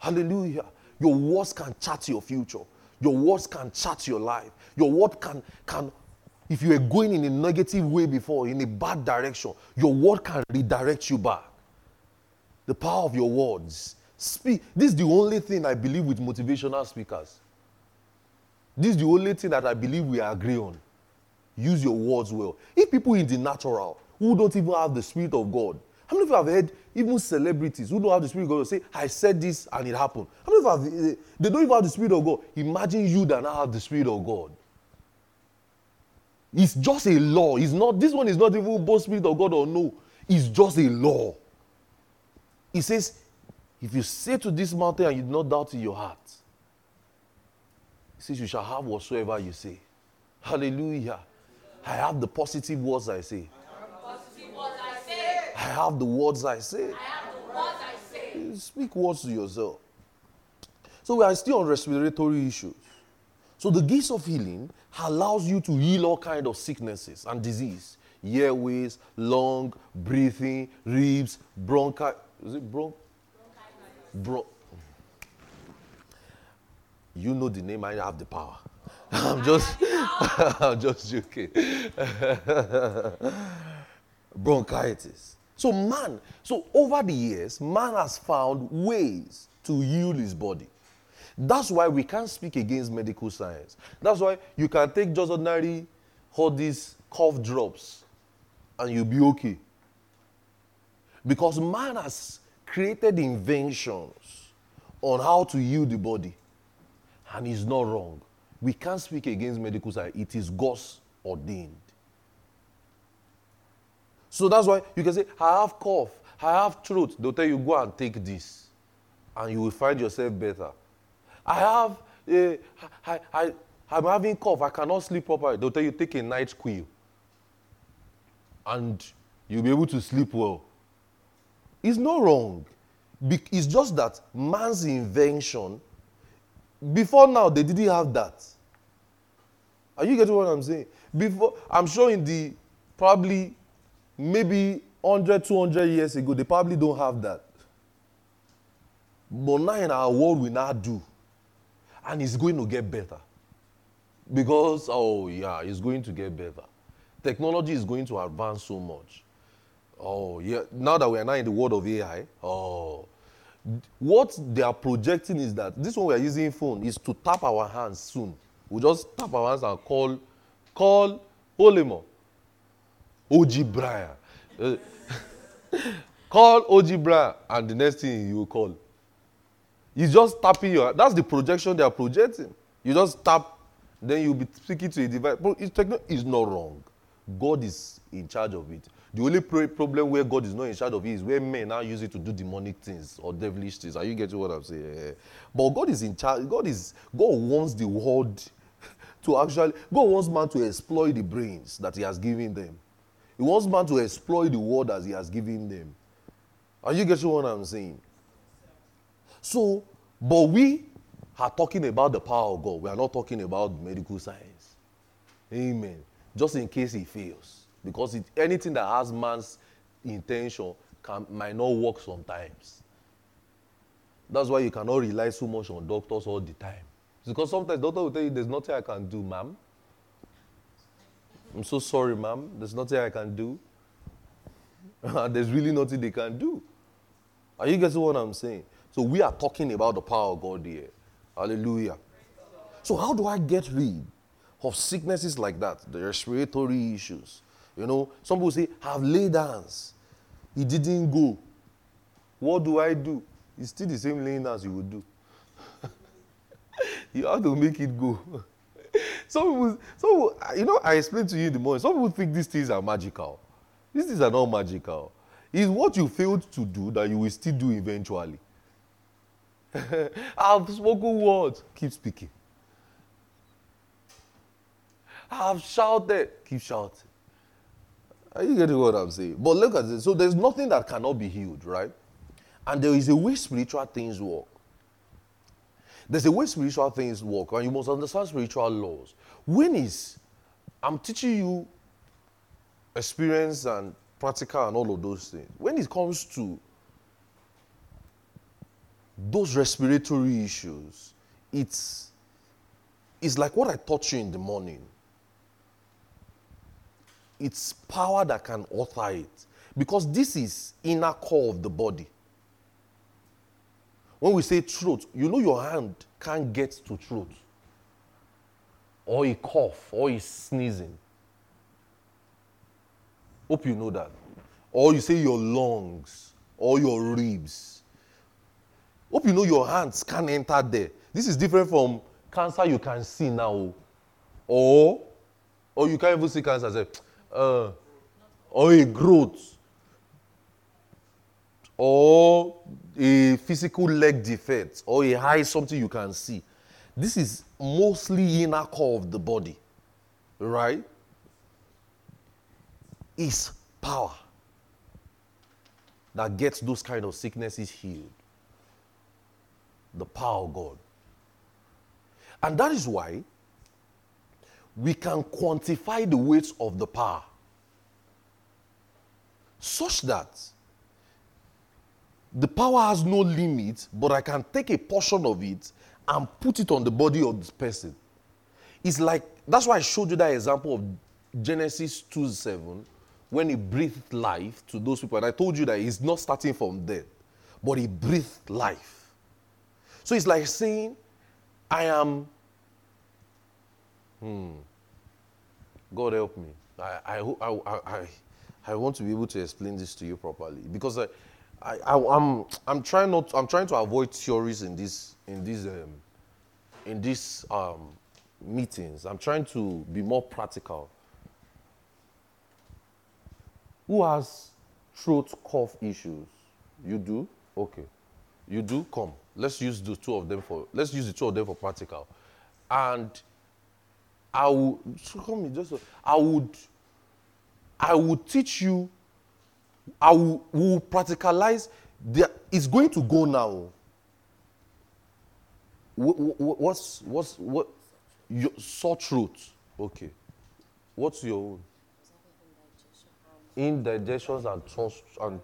Speaker 1: Hallelujah. Your words can chart your future. Your words can chart your life. Your word can, can if you were going in a negative way before, in a bad direction, your word can redirect you back. The power of your words. Speak. This is the only thing I believe with motivational speakers. This is the only thing that I believe we agree on. Use your words well. If people in the natural who don't even have the Spirit of God, how many of you have heard even celebrities who don't have the Spirit of God say, I said this and it happened? How many have, they don't even have the Spirit of God? Imagine you that now have the Spirit of God. It's just a law. It's not, this one is not even both Spirit of God or no. It's just a law. He says, if you say to this mountain and you do not doubt in your heart, he says, you shall have whatsoever you say. Hallelujah. I have the positive words I say. I have the words I say. Speak words to yourself. So we are still on respiratory issues. So the gifts of healing allows you to heal all kind of sicknesses and disease. Airways, lung, breathing, ribs, bronchi. Is it bron? Bron. You know the name, I have the power. I'm just, I'm just joking. Bronchitis. So man, so over the years, man has found ways to heal his body. That's why we can't speak against medical science. That's why you can take just ordinary, all these cough drops, and you'll be okay. Because man has created inventions on how to heal the body, and it's not wrong. We can't speak against medical science. It is God's ordained. So that's why you can say, I have cough, I have throat. They'll tell you, go and take this. And you will find yourself better. I have, uh, I, I, I'm having cough, I cannot sleep properly. They'll tell you, take a NyQuil. And you'll be able to sleep well. It's not wrong. It's just that man's invention, before now, they didn't have that. Are you getting what I'm saying? Before, I'm sure in the probably maybe 100, 200 years ago, they probably don't have that. But now in our world, we now do. And it's going to get better. Because, oh yeah, it's going to get better. Technology is going to advance so much. Oh, yeah. Now that we are now in the world of AI, oh, what they are projecting is that this one we are using phone is to tap our hands soon. We just tap our hands and call, call Olemo. OG Brian. Call OG Brian, and the next thing you will call. You just tapping your. That's the projection they are projecting. You just tap, then you'll be speaking to a device. But it's, it's not wrong. God is in charge of it. The only problem where God is not in charge of it is where men now use it to do demonic things or devilish things. Are you getting what I'm saying? But God is in charge. God is God wants the world to actually God wants man to exploit the brains that He has given them. He wants man to exploit the word as he has given them. Are you getting what I'm saying? So, but we are talking about the power of God. We are not talking about medical science. Amen. Just in case he fails. Because it, anything that has man's intention can, might not work sometimes. That's why you cannot rely so much on doctors all the time. Because sometimes doctor will tell you there's nothing I can do, ma'am. I'm so sorry, ma'am. There's nothing I can do. there's really nothing they can do. Are you getting what I'm saying? So we are talking about the power of God here. Hallelujah. So how do I get rid of sicknesses like that, the respiratory issues? You know, some people say, have laid hands. He didn't go. What do I do? It's still the same laying hands you would do. you have to make it go. some people, some people, you know, I explained to you in the morning. Some people think these things are magical. These things are not magical. It's what you failed to do that you will still do eventually. I've spoken words. Keep speaking. I've shouted. Keep shouting. Are you getting what I'm saying? But look at this. So there's nothing that cannot be healed, right? And there is a way spiritual things work. There's a way spiritual things work, and you must understand spiritual laws. When is I'm teaching you experience and practical and all of those things. When it comes to those respiratory issues, it's it's like what I taught you in the morning. It's power that can author it. Because this is inner core of the body. When we say throat, you know your hand can't get to throat. Or a cough, or a sneezing. Hope you know that. Or you say your lungs, or your ribs. Hope you know your hands can't enter there. This is different from cancer you can see now. Or, or you can't even see cancer. Say, uh, or a growth. Or a physical leg defect. Or a high something you can see. This is mostly inner core of the body. Right? Is power that gets those kind of sicknesses healed. The power of God. And that is why we can quantify the weight of the power such that the power has no limit, but I can take a portion of it and put it on the body of this person. It's like, that's why I showed you that example of Genesis 2 7 when he breathed life to those people. And I told you that he's not starting from death, but he breathed life. So it's like saying, I am. Hmm. God help me. I, I, I, I, I want to be able to explain this to you properly because I, I, I am I'm trying not I'm trying to avoid theories in this in these um, in these um, meetings. I'm trying to be more practical. Who has throat cough issues? You do? Okay. You do? Come. Let's use the two of them for let's use the two of them for practical. And I will come just I would I would teach you I will, will practicalize the, it's going to go now. What, what's what's what your sore throat? Okay. What's your own? indigestions and trust and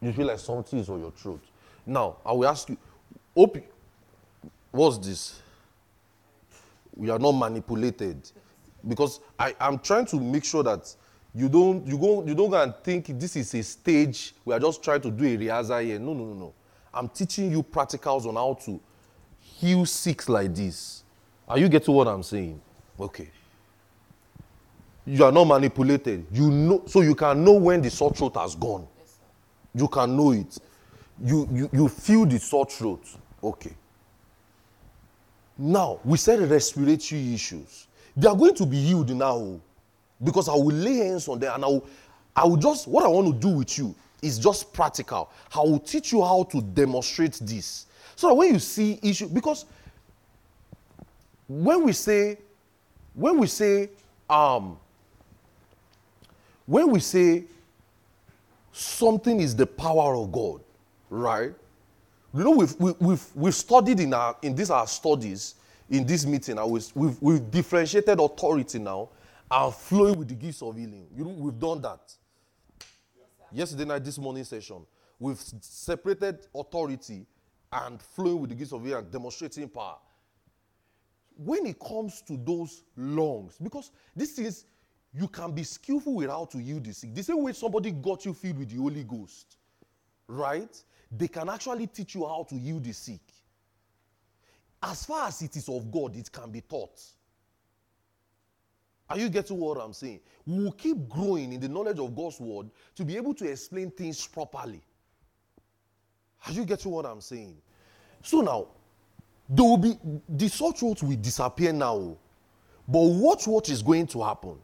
Speaker 1: you feel like something is on your throat. Now, I will ask you, hope what's this? We are not manipulated. Because I, I'm trying to make sure that you don't you go you don't go and think this is a stage we are just trying to do a rehearsal here. No, no, no, no. I'm teaching you practicals on how to heal sick like this. Are you getting what I'm saying? Okay you are not manipulated. You know, so you can know when the sore throat has gone. Yes, you can know it. You, you, you feel the sore throat. Okay. Now, we said respiratory issues. They are going to be healed now oh. Because I will lay hands on them and I will, I will just, what I want to do with you is just practical. I will teach you how to demonstrate this. So that when you see issue, because when we say, when we say, um, when we say something is the power of God, right? You know, we've, we, we've, we've studied in, our, in these our studies, in this meeting, and we've, we've, we've differentiated authority now and flowing with the gifts of healing. You know, we've done that. Yesterday night, this morning session, we've separated authority and flowing with the gifts of healing demonstrating power. When it comes to those lungs, because this is, you can be skillful with how to heal the sick. The same way somebody got you filled with the Holy Ghost, right? They can actually teach you how to heal the sick. As far as it is of God, it can be taught. Are you getting what I'm saying? We will keep growing in the knowledge of God's word to be able to explain things properly. Are you getting what I'm saying? So now, there will be the sore throat will disappear now. But watch what is going to happen.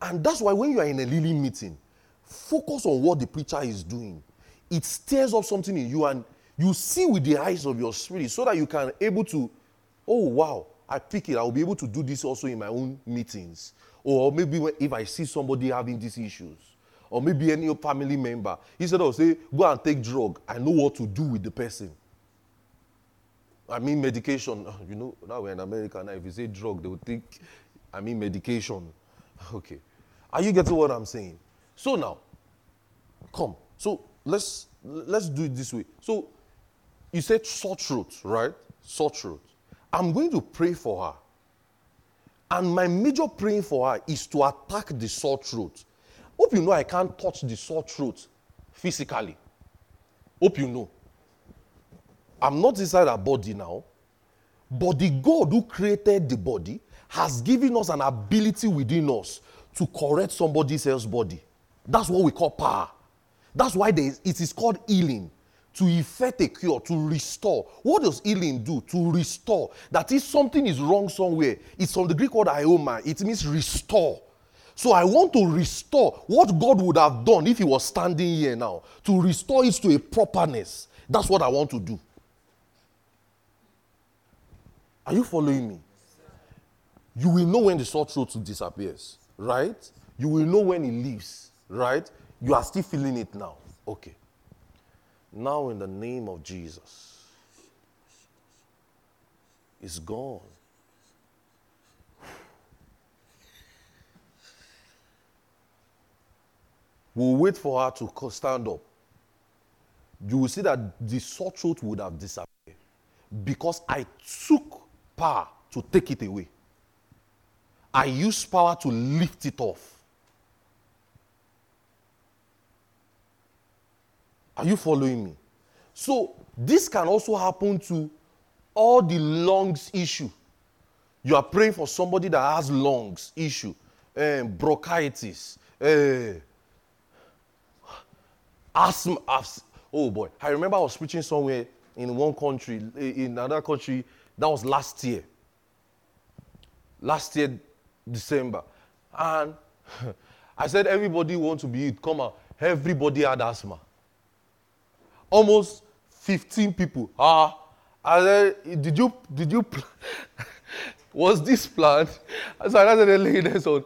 Speaker 1: And that's why when you are in a Lily meeting, focus on what the preacher is doing. It stirs up something in you and you see with the eyes of your spirit so that you can able to, oh wow, I pick it. I'll be able to do this also in my own meetings. Or maybe if I see somebody having these issues. Or maybe any family member. Instead of say, go and take drug, I know what to do with the person. I mean medication. You know, now we're in America now. If you say drug, they will think, I mean medication. Okay. Are you getting what I'm saying? So now, come. So let's let's do it this way. So you said sore throat, right? Sore throat. I'm going to pray for her. And my major praying for her is to attack the sore throat. Hope you know I can't touch the sore throat physically. Hope you know. I'm not inside her body now. But the God who created the body has given us an ability within us to correct somebody else's body. That's what we call power. That's why is, it is called healing to effect a cure, to restore. What does healing do? To restore. That if something is wrong somewhere, it's from the Greek word ioma, it means restore. So I want to restore what God would have done if He was standing here now, to restore it to a properness. That's what I want to do. Are you following me? You will know when the sore throat disappears, right? You will know when it leaves, right? You are still feeling it now. Okay. Now, in the name of Jesus, it's gone. We'll wait for her to stand up. You will see that the sore throat would have disappeared because I took power to take it away. I used power to lift it off. Are you following me? So, this can also happen to all the lungs issue. You are praying for somebody that has lungs issue, um, bronchitis, uh, asthma, asthma. Oh boy, I remember I was preaching somewhere in one country, in another country. That was last year. Last year, December, and I said everybody want to be it. Come on, everybody had asthma almost 15 people. Ah, I said, did you, did you, was this planned? So I said, laying this on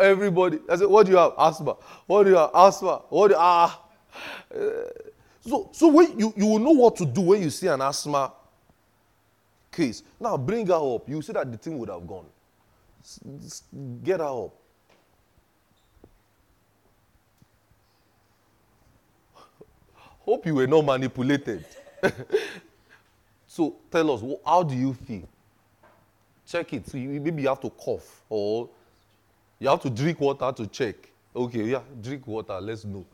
Speaker 1: everybody. I said, what do you have? Asthma. What do you have? Asthma. What do you, ah. so, so when you, you will know what to do when you see an asthma case. Now bring her up. You see that the thing would have gone. Get her up. Hope you were not manipulated. so tell us, how do you feel? Check it. So you, maybe you have to cough or you have to drink water to check. Okay, yeah, drink water. Let's know.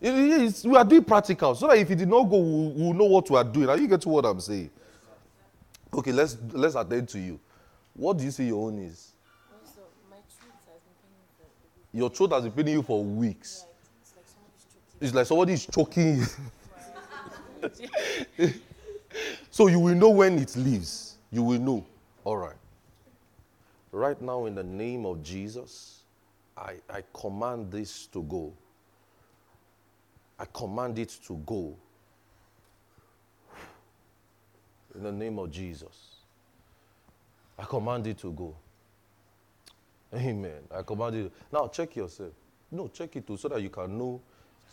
Speaker 1: It, we are doing practical so that if it did not go, we'll, we'll know what we are doing. Are you getting what I'm saying? Okay, let's let's attend to you. What do you say your own is?
Speaker 2: Also, my throat has been paining for
Speaker 1: Your throat has been paining you for weeks. It's like somebody is choking you. so you will know when it leaves. You will know. All right. Right now, in the name of Jesus, I, I command this to go. I command it to go. In the name of Jesus. I command it to go. Amen. I command it. Now check yourself. No, check it too, so that you can know.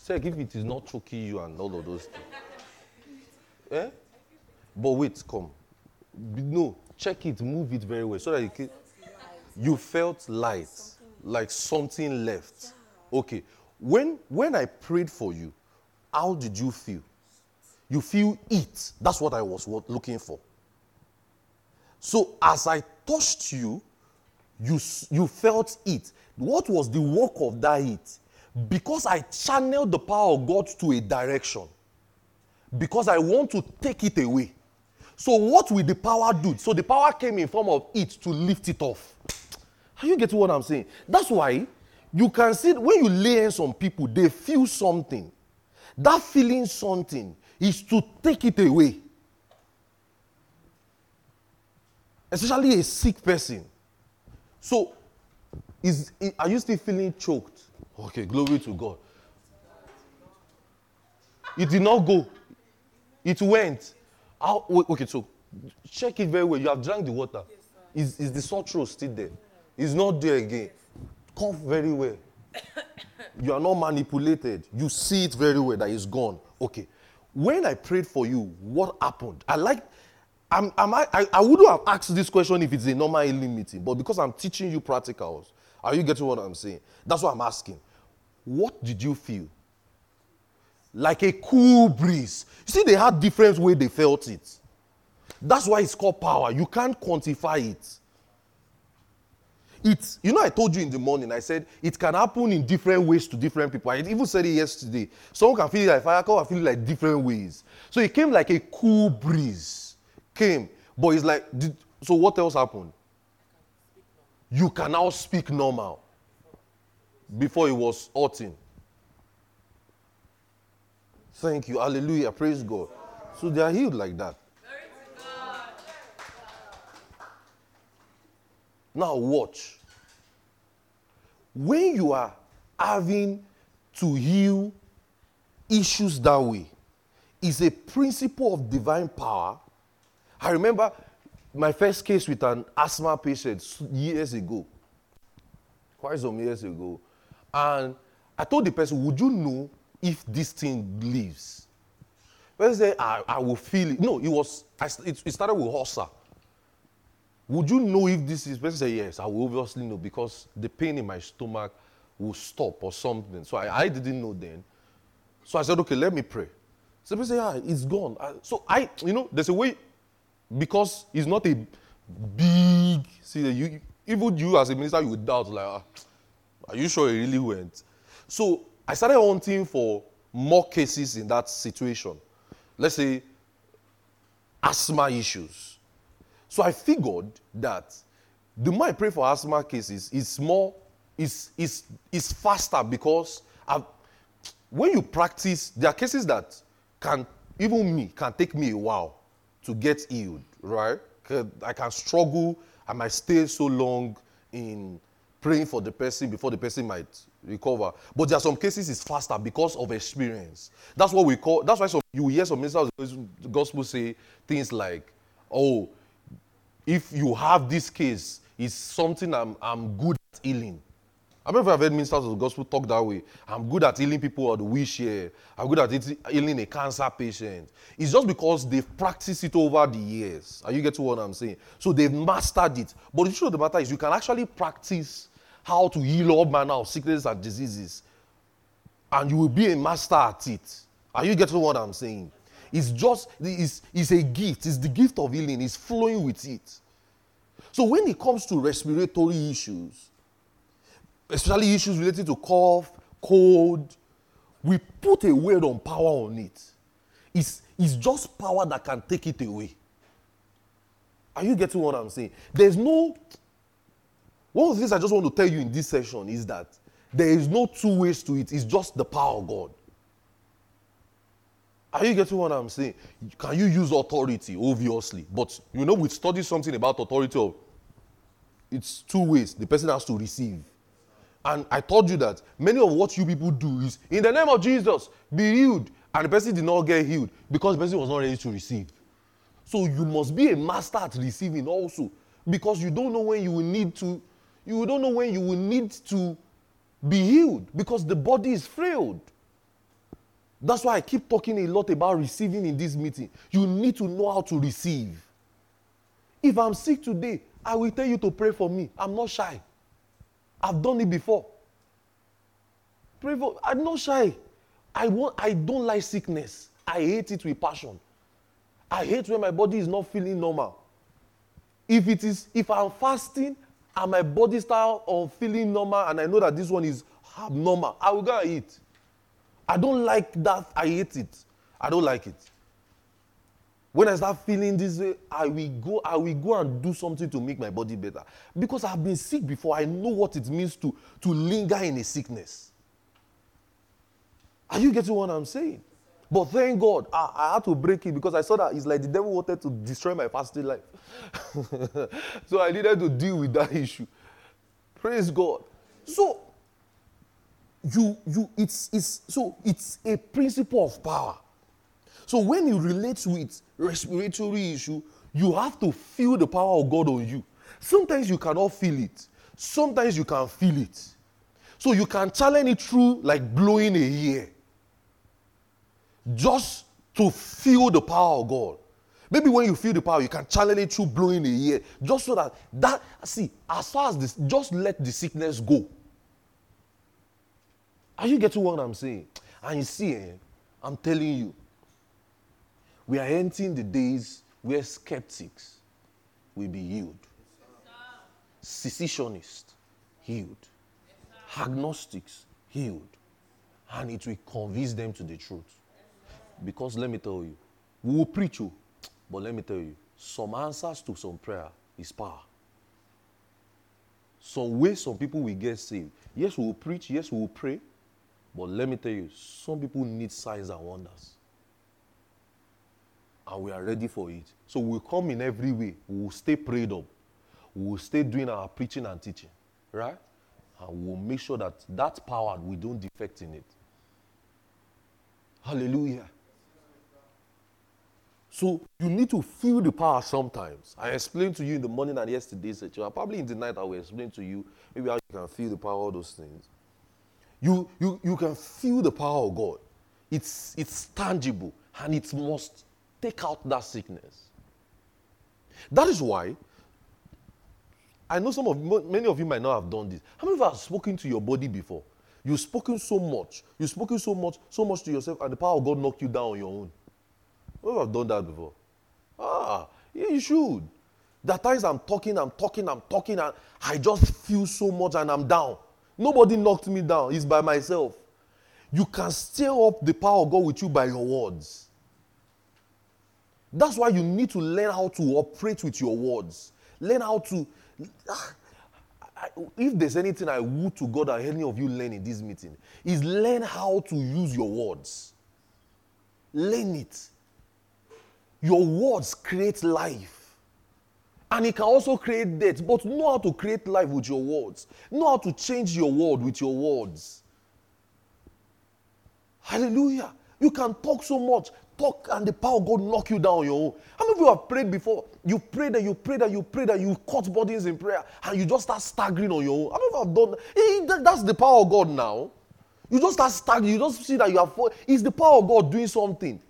Speaker 1: Check if it is not choking you and all of those things. eh? But wait, come. No, check it, move it very well, so that you can. You felt light, like something left. Okay. When when I prayed for you, how did you feel? You feel it. That's what I was looking for. So as I touched you, you, you felt it. What was the work of that it? Because I channeled the power of God to a direction. Because I want to take it away. So what will the power do? So the power came in form of it to lift it off. Are you getting what I'm saying? That's why you can see when you lay hands on people, they feel something. That feeling something is to take it away. Especially a sick person. So, is, i- are you still feeling choked? Okay, glory to God. It did not go. It went. How, okay, so check it very well. You have drank the water. Is, is the sore throat still there? It's not there again. Cough very well. You are not manipulated. You see it very well that it's gone. Okay. When I prayed for you, what happened? I like, I'm, am I, I, I wouldn't have asked this question if it's a normal healing meeting, but because I'm teaching you practicals, are you getting what I'm saying? That's what I'm asking. What did you feel? Like a cool breeze. You see, they had different way they felt it. That's why it's called power. You can't quantify it. It's, you know, I told you in the morning, I said it can happen in different ways to different people. I even said it yesterday. Someone can feel it like fire, can feel it like different ways. So it came like a cool breeze. Came. But it's like, did, so what else happened? You can now speak normal. Before he was hurting. Thank you. Hallelujah. Praise God. So they are healed like that. Now, watch. When you are having to heal issues that way, is a principle of divine power. I remember my first case with an asthma patient years ago, quite some years ago. And I told the person, Would you know if this thing leaves? Person said, I, I will feel it. No, it was, I, it, it started with ulcer. Would you know if this is? Person said, Yes, I will obviously know because the pain in my stomach will stop or something. So I, I didn't know then. So I said, Okay, let me pray. So people say, Yeah, it's gone. So I, you know, there's a way, because it's not a big, see, you, even you as a minister, you would doubt, like, ah, are you sure it really went? So I started hunting for more cases in that situation. Let's say asthma issues. So I figured that the more I pray for asthma cases, it's more, it's, it's, it's faster because I've, when you practice, there are cases that can, even me, can take me a while to get healed, right? I can struggle, I might stay so long in praying for the person before the person might recover. But there are some cases it's faster because of experience. That's what we call, that's why some, you hear some ministers the gospel say things like, oh, if you have this case, it's something I'm, I'm good at healing. I know I've heard ministers of the gospel talk that way. I'm good at healing people on the wheelchair. I'm good at healing a cancer patient. It's just because they've practiced it over the years. Are you getting what I'm saying? So they've mastered it. But the truth of the matter is, you can actually practice how to heal all manner of sicknesses and diseases, and you will be a master at it. Are you getting what I'm saying? It's just it's, it's a gift. It's the gift of healing. It's flowing with it. So when it comes to respiratory issues, especially issues related to cough, cold, we put a word on power on it. It's, it's just power that can take it away. Are you getting what I'm saying? There's no. One of the things I just want to tell you in this session is that there is no two ways to it, it's just the power of God. Are you getting what I'm saying? Can you use authority? Obviously. But you know, we study something about authority of it's two ways. The person has to receive. And I told you that many of what you people do is in the name of Jesus, be healed. And the person did not get healed because the person was not ready to receive. So you must be a master at receiving also. Because you don't know when you will need to, you don't know when you will need to be healed because the body is frail. That's why I keep talking a lot about receiving in this meeting. You need to know how to receive. If I'm sick today, I will tell you to pray for me. I'm not shy. I've done it before. Pray for I'm not shy. I want I don't like sickness. I hate it with passion. I hate when my body is not feeling normal. If it is if I'm fasting and my body start on feeling normal and I know that this one is abnormal, I will go and eat. I don't like that. I hate it. I don't like it. When I start feeling this way, I will go, I will go and do something to make my body better. Because I've been sick before. I know what it means to, to linger in a sickness. Are you getting what I'm saying? But thank God, I, I had to break it because I saw that it's like the devil wanted to destroy my fasting life. so I needed to deal with that issue. Praise God. So you you it's it's so it's a principle of power. So when you relate with respiratory issue, you have to feel the power of God on you. Sometimes you cannot feel it. Sometimes you can feel it. So you can challenge it through like blowing a ear just to feel the power of God. Maybe when you feel the power, you can challenge it through blowing a ear, just so that that see as far as this, just let the sickness go. Are you getting what I'm saying? And you see, eh, I'm telling you, we are entering the days where skeptics will be healed, cessationists healed, agnostics healed, and it will convince them to the truth. Because let me tell you, we will preach you, but let me tell you, some answers to some prayer is power. Some way some people will get saved. Yes, we will preach, yes, we will pray, but let me tell you, some people need signs and wonders. And we are ready for it. So we'll come in every way. We'll stay prayed up. We'll stay doing our preaching and teaching. Right? And we'll make sure that that power, we don't defect in it. Hallelujah. So you need to feel the power sometimes. I explained to you in the morning and yesterday session. Probably in the night I will explain to you maybe how you can feel the power of those things. You, you, you can feel the power of God. It's, it's tangible and it must take out that sickness. That is why I know some of many of you might not have done this. How many of you have spoken to your body before? You've spoken so much. You've spoken so much, so much to yourself, and the power of God knocked you down on your own. Who have done that before? Ah, yeah, you should. That times I'm talking, I'm talking, I'm talking, and I just feel so much and I'm down. Nobody knocked me down. It's by myself. You can stir up the power of God with you by your words. That's why you need to learn how to operate with your words. Learn how to. If there's anything I would to God that any of you learn in this meeting, is learn how to use your words. Learn it. Your words create life. And it can also create death. But know how to create life with your words. Know how to change your world with your words. Hallelujah. You can talk so much. Talk and the power of God knock you down own. How many of you have prayed before? You pray that you pray that you pray that you cut bodies in prayer and you just start staggering on your own. How many of you have done that? That's the power of God now. You just start staggering. You just see that you have. It's the power of God doing something.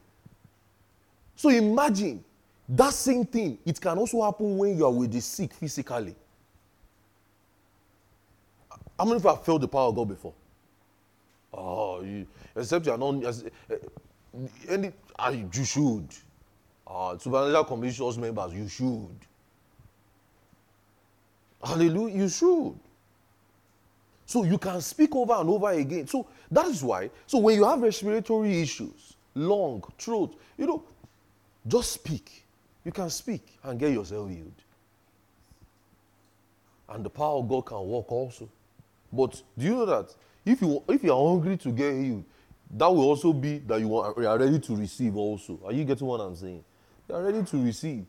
Speaker 1: So imagine that same thing, it can also happen when you are with the sick physically. How many of you have felt the power of God before? Oh, you, except you are not. Eh, Any, uh, you should. Uh, supernatural commissions members, you should. Hallelujah, you should. So you can speak over and over again. So that is why. So when you have respiratory issues, lung, throat, you know, just speak. You can speak and get yourself healed. And the power of God can work also. But do you know that if you if you are hungry to get healed, that will also be that you are, you are ready to receive also. Are you getting what I'm saying? You are ready to receive.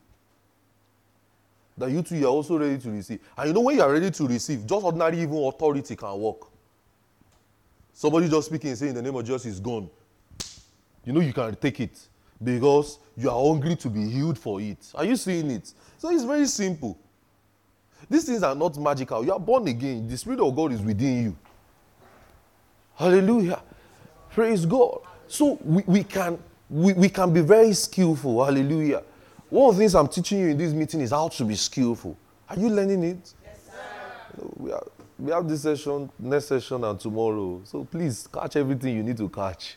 Speaker 1: That you too you are also ready to receive. And you know when you are ready to receive, just ordinary even authority can work. Somebody just speaking saying the name of Jesus is gone. You know you can take it because you are hungry to be healed for it. Are you seeing it? So it's very simple. These things are not magical. You are born again. The Spirit of God is within you. Hallelujah. Praise God. So we, we can we, we can be very skillful. Hallelujah. One of the things I'm teaching you in this meeting is how to be skillful. Are you learning it? Yes, sir. We have, we have this session, next session, and tomorrow. So please catch everything you need to catch.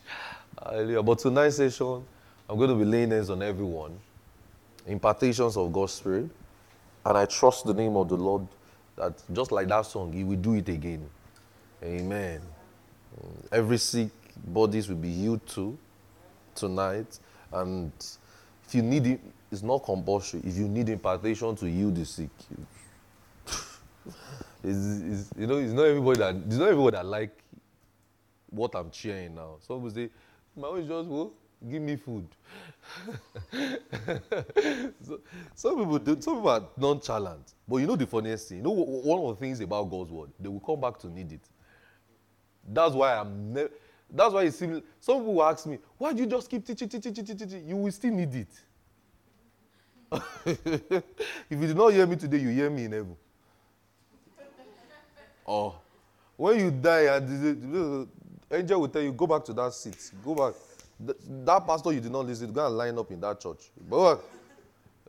Speaker 1: Hallelujah. But tonight's session, I'm going to be laying hands on everyone. Impartations of God's Spirit. And I trust the name of the Lord that just like that song, He will do it again. Amen. Every sick bodies will be healed too tonight. And if you need it, it's not compulsory. If you need impartation to heal the sick, it's, it's, you know, it's not everybody that it's not everybody that like what I'm cheering now. Some people say, "My own just well, give me food." so, some people do, some people are nonchalant. But you know the funniest thing, you know one of the things about God's word, they will come back to need it. That's why I'm never. That's why you see, some people will ask me, why do you just keep teaching, teaching, teaching, teaching? You will still need it. if you did not hear me today, you hear me in heaven. Oh, when you die, and angel will tell you, go back to that seat. Go back. That pastor you did not listen to, go and line up in that church. But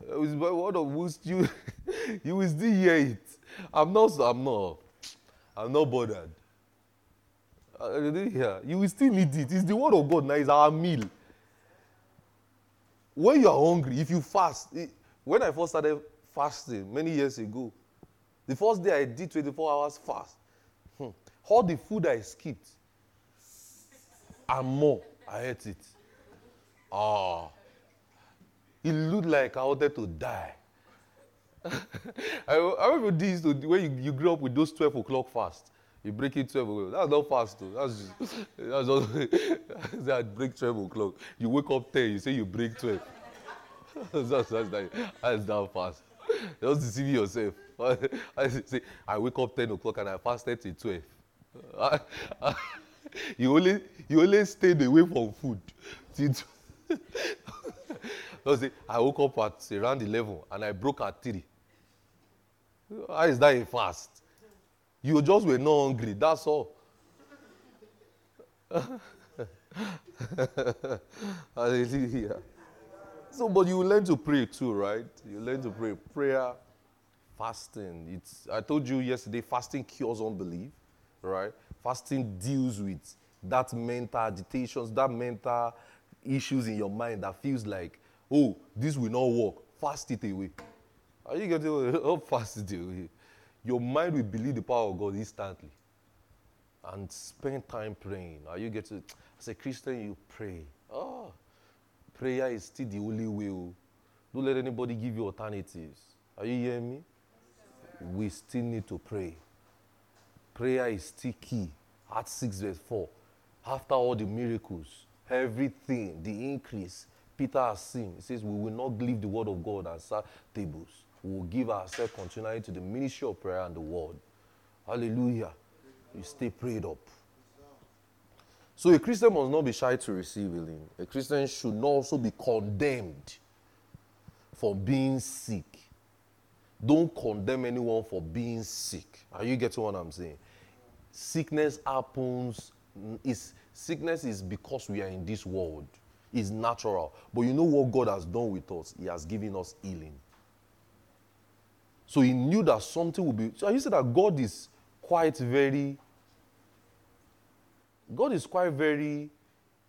Speaker 1: what of you, you will still hear it. I'm not, I'm not, I'm not bothered. Hallelujah. You will still need it. It's the word of God now, it's our meal. When you are hungry, if you fast, when I first started fasting many years ago, the first day I did 24 hours fast, hmm, all the food I skipped and more, I ate it. Ah. It looked like I wanted to die. I, I remember this when you, you grew up with those 12 o'clock fast. You break it 12 o'clock. That's not fast, though. That's just, that's just, that break 12 o'clock. You wake up 10, you say you break 12. that's, that's, that, that's that fast. Just deceive yourself. I say, I wake up 10 o'clock and I fasted till 12. I, I, you, only, you only stayed away from food. Till say, I woke up at around 11 and I broke at 3. How is that a fast? You just were not hungry. That's all. Hallelujah. So, but you learn to pray too, right? You learn to pray. Prayer, fasting. It's. I told you yesterday. Fasting cures unbelief, right? Fasting deals with that mental agitations, that mental issues in your mind that feels like, oh, this will not work. Fast it away. Are you getting? Oh, fast it away your mind will believe the power of God instantly. And spend time praying. Are you getting as a Christian, you pray. Oh, prayer is still the only way. Oh. Don't let anybody give you alternatives. Are you hearing me? We still need to pray. Prayer is still key. Acts 6, verse 4. After all the miracles, everything, the increase, Peter has seen. He says, We will not leave the word of God and serve tables we will give ourselves continually to the ministry of prayer and the word. Hallelujah. You stay prayed up. So a Christian must not be shy to receive healing. A Christian should not also be condemned for being sick. Don't condemn anyone for being sick. Are you getting what I'm saying? Sickness happens. Is sickness is because we are in this world. It's natural. But you know what God has done with us? He has given us healing. So he knew that something would be. So you said that God is quite very. God is quite very.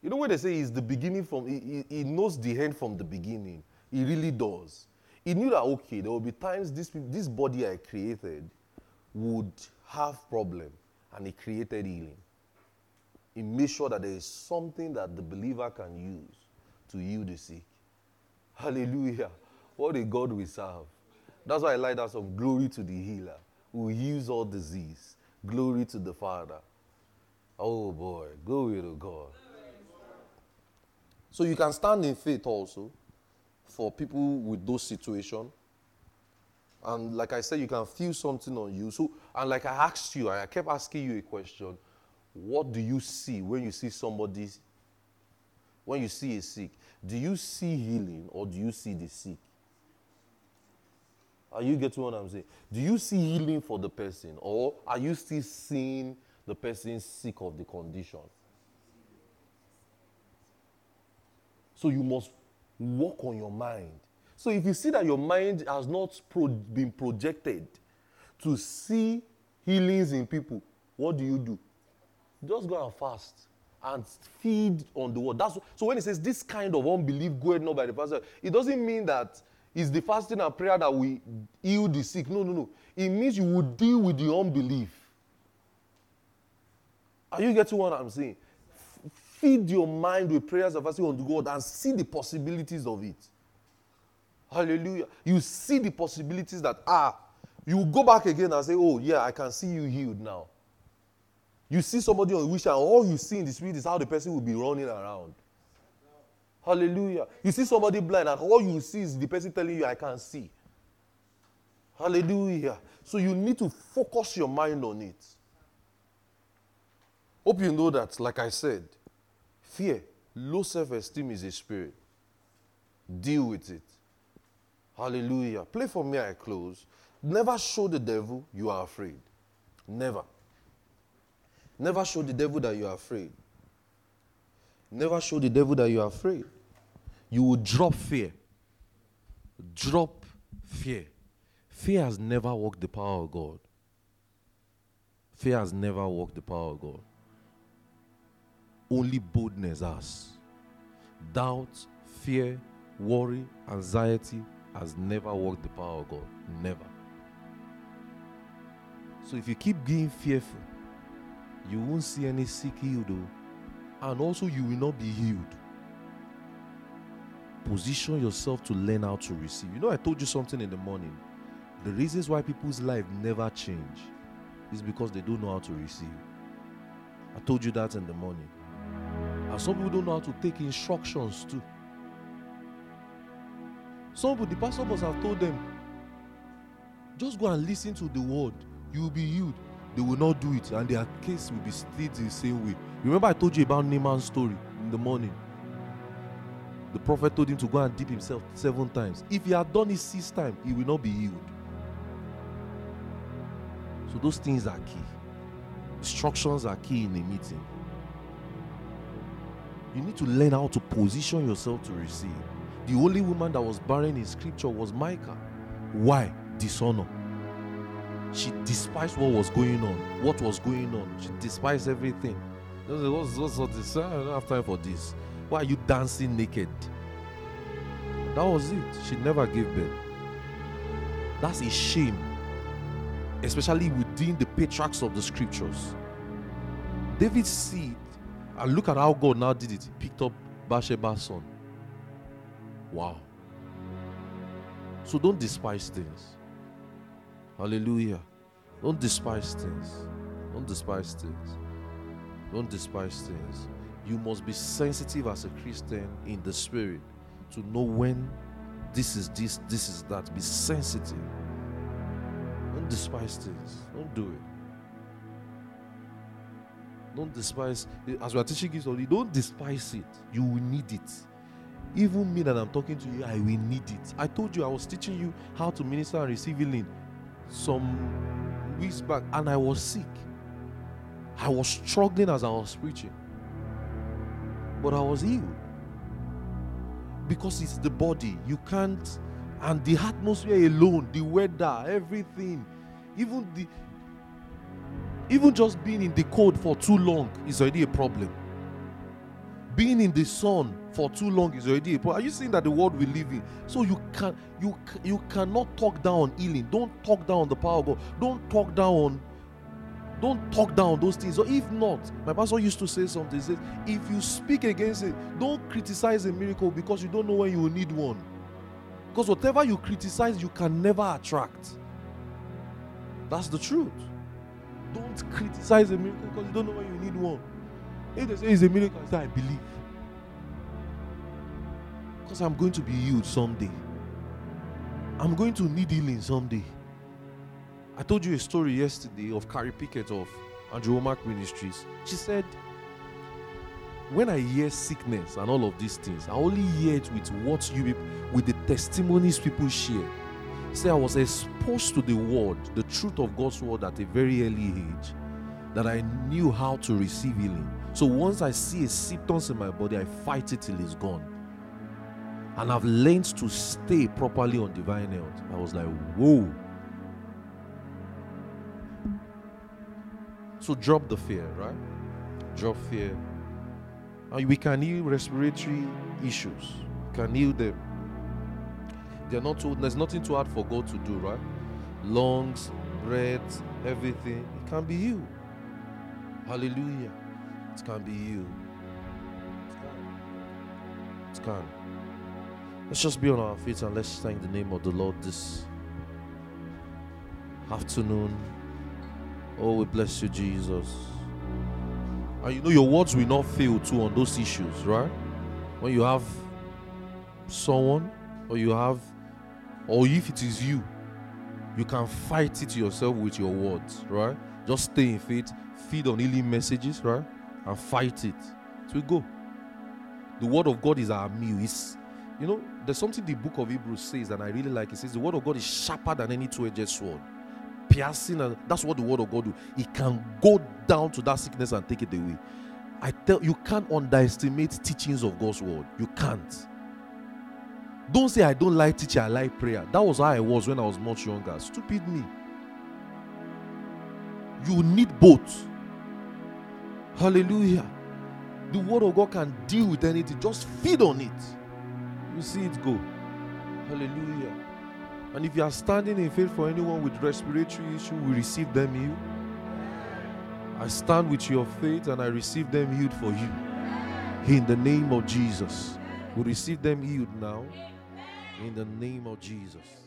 Speaker 1: You know what they say he's the beginning from. He, he, knows the end from the beginning. He really does. He knew that okay, there will be times this this body I created would have problem, and he created healing. He made sure that there is something that the believer can use to heal the sick. Hallelujah! What a God we serve. That's why I like that song, Glory to the Healer, who heals all disease. Glory to the Father. Oh boy, glory to God. So you can stand in faith also for people with those situations. And like I said, you can feel something on you. So, and like I asked you, I kept asking you a question. What do you see when you see somebody, when you see a sick? Do you see healing or do you see the sick? Are you getting what I'm saying? Do you see healing for the person or are you still seeing the person sick of the condition. So you must work on your mind. So if you see that your mind has not pro- been projected to see healings in people, what do you do? Just go and fast and feed on the word. That's so when it says this kind of unbelief goeth not by the pastor, it doesn't mean that it's the fasting and prayer that will heal the sick. No, no, no. It means you will deal with the unbelief. Are you getting what I'm saying? Feed your mind with prayers of fasting unto God and see the possibilities of it. Hallelujah. You see the possibilities that are. You go back again and say, Oh, yeah, I can see you healed now. You see somebody on a wheelchair, and all you see in the spirit is how the person will be running around. Hallelujah. You see somebody blind, and all you see is the person telling you, I can't see. Hallelujah. So you need to focus your mind on it. Hope you know that, like I said, fear, low self esteem is a spirit. Deal with it. Hallelujah. Play for me, I close. Never show the devil you are afraid. Never. Never show the devil that you are afraid. Never show the devil that you are afraid. You will drop fear. Drop fear. Fear has never worked the power of God. Fear has never worked the power of God. Only boldness has. Doubt, fear, worry, anxiety has never worked the power of God. Never. So if you keep being fearful, you won't see any sick healed, though. And also you will not be healed. Position yourself to learn how to receive. You know, I told you something in the morning. The reasons why people's life never change is because they don't know how to receive. I told you that in the morning. And some people don't know how to take instructions too. Some people, the pastor must have told them, just go and listen to the word. You will be healed. They will not do it, and their case will be still the same way. Remember, I told you about Naaman's story in the morning. The prophet told him to go and dip himself seven times. If he had done it six times, he will not be healed. So those things are key. Instructions are key in a meeting. You need to learn how to position yourself to receive. The only woman that was barren in scripture was Michal. Why? Dishonor. She despised what was going on. What was going on? She despised everything. What's, what's, what's this? I don't have time for this. Why are you dancing naked? That was it. She never gave birth. That's a shame, especially within the patriarchs of the scriptures. David's seed, and look at how God now did it. He picked up Bathsheba's son. Wow. So don't despise things. Hallelujah. Don't despise things. Don't despise things. Don't despise things. You must be sensitive as a Christian in the spirit to know when this is this, this is that. Be sensitive. Don't despise things. Don't do it. Don't despise. As we are teaching already, don't despise it. You will need it. Even me that I'm talking to you, I will need it. I told you I was teaching you how to minister and receive healing some weeks back, and I was sick. I was struggling as I was preaching, but I was healed because it's the body. You can't, and the atmosphere alone, the weather, everything, even the even just being in the cold for too long is already a problem. Being in the sun for too long is already a problem. Are you seeing that the world we live in? So you can you you cannot talk down healing. Don't talk down the power of God. Don't talk down on don't talk down those things. Or if not, my pastor used to say something. He said, if you speak against it, don't criticize a miracle because you don't know when you will need one. Because whatever you criticize, you can never attract. That's the truth. Don't criticize a miracle because you don't know when you need one. If they say it's a miracle, I say I believe. Because I'm going to be healed someday. I'm going to need healing someday. I told you a story yesterday of Carrie Pickett of Andrew Wommack Ministries. She said, when I hear sickness and all of these things, I only hear it with what you with the testimonies people share. Say I was exposed to the word, the truth of God's word at a very early age. that I knew how to receive healing. So once I see a symptoms in my body, I fight it till it's gone. And I've learned to stay properly on divine health. I was like, whoa. So drop the fear, right? Drop fear. And we can heal respiratory issues. We can heal them. They're not too, there's nothing too hard for God to do, right? Lungs, breath, everything. It can be you. Hallelujah. It can be you. It can. Let's just be on our feet and let's thank the name of the Lord this afternoon. Oh, we bless you, Jesus. And you know your words will not fail too on those issues, right? When you have someone or you have or if it is you, you can fight it yourself with your words, right? Just stay in faith, feed on healing messages, right? And fight it. So we go. The word of God is our meal. It's you know, there's something the book of Hebrews says, and I really like it. says the word of God is sharper than any two-edged sword. Piercing, and that's what the word of God do. It can go down to that sickness and take it away. I tell you can't underestimate teachings of God's word. You can't. Don't say I don't like teaching, I like prayer. That was how I was when I was much younger. Stupid me. You need both. Hallelujah. The word of God can deal with anything. Just feed on it. You see it go. Hallelujah. And if you are standing in faith for anyone with respiratory issue, we receive them healed. I stand with your faith and I receive them healed for you. In the name of Jesus. We receive them healed now. In the name of Jesus.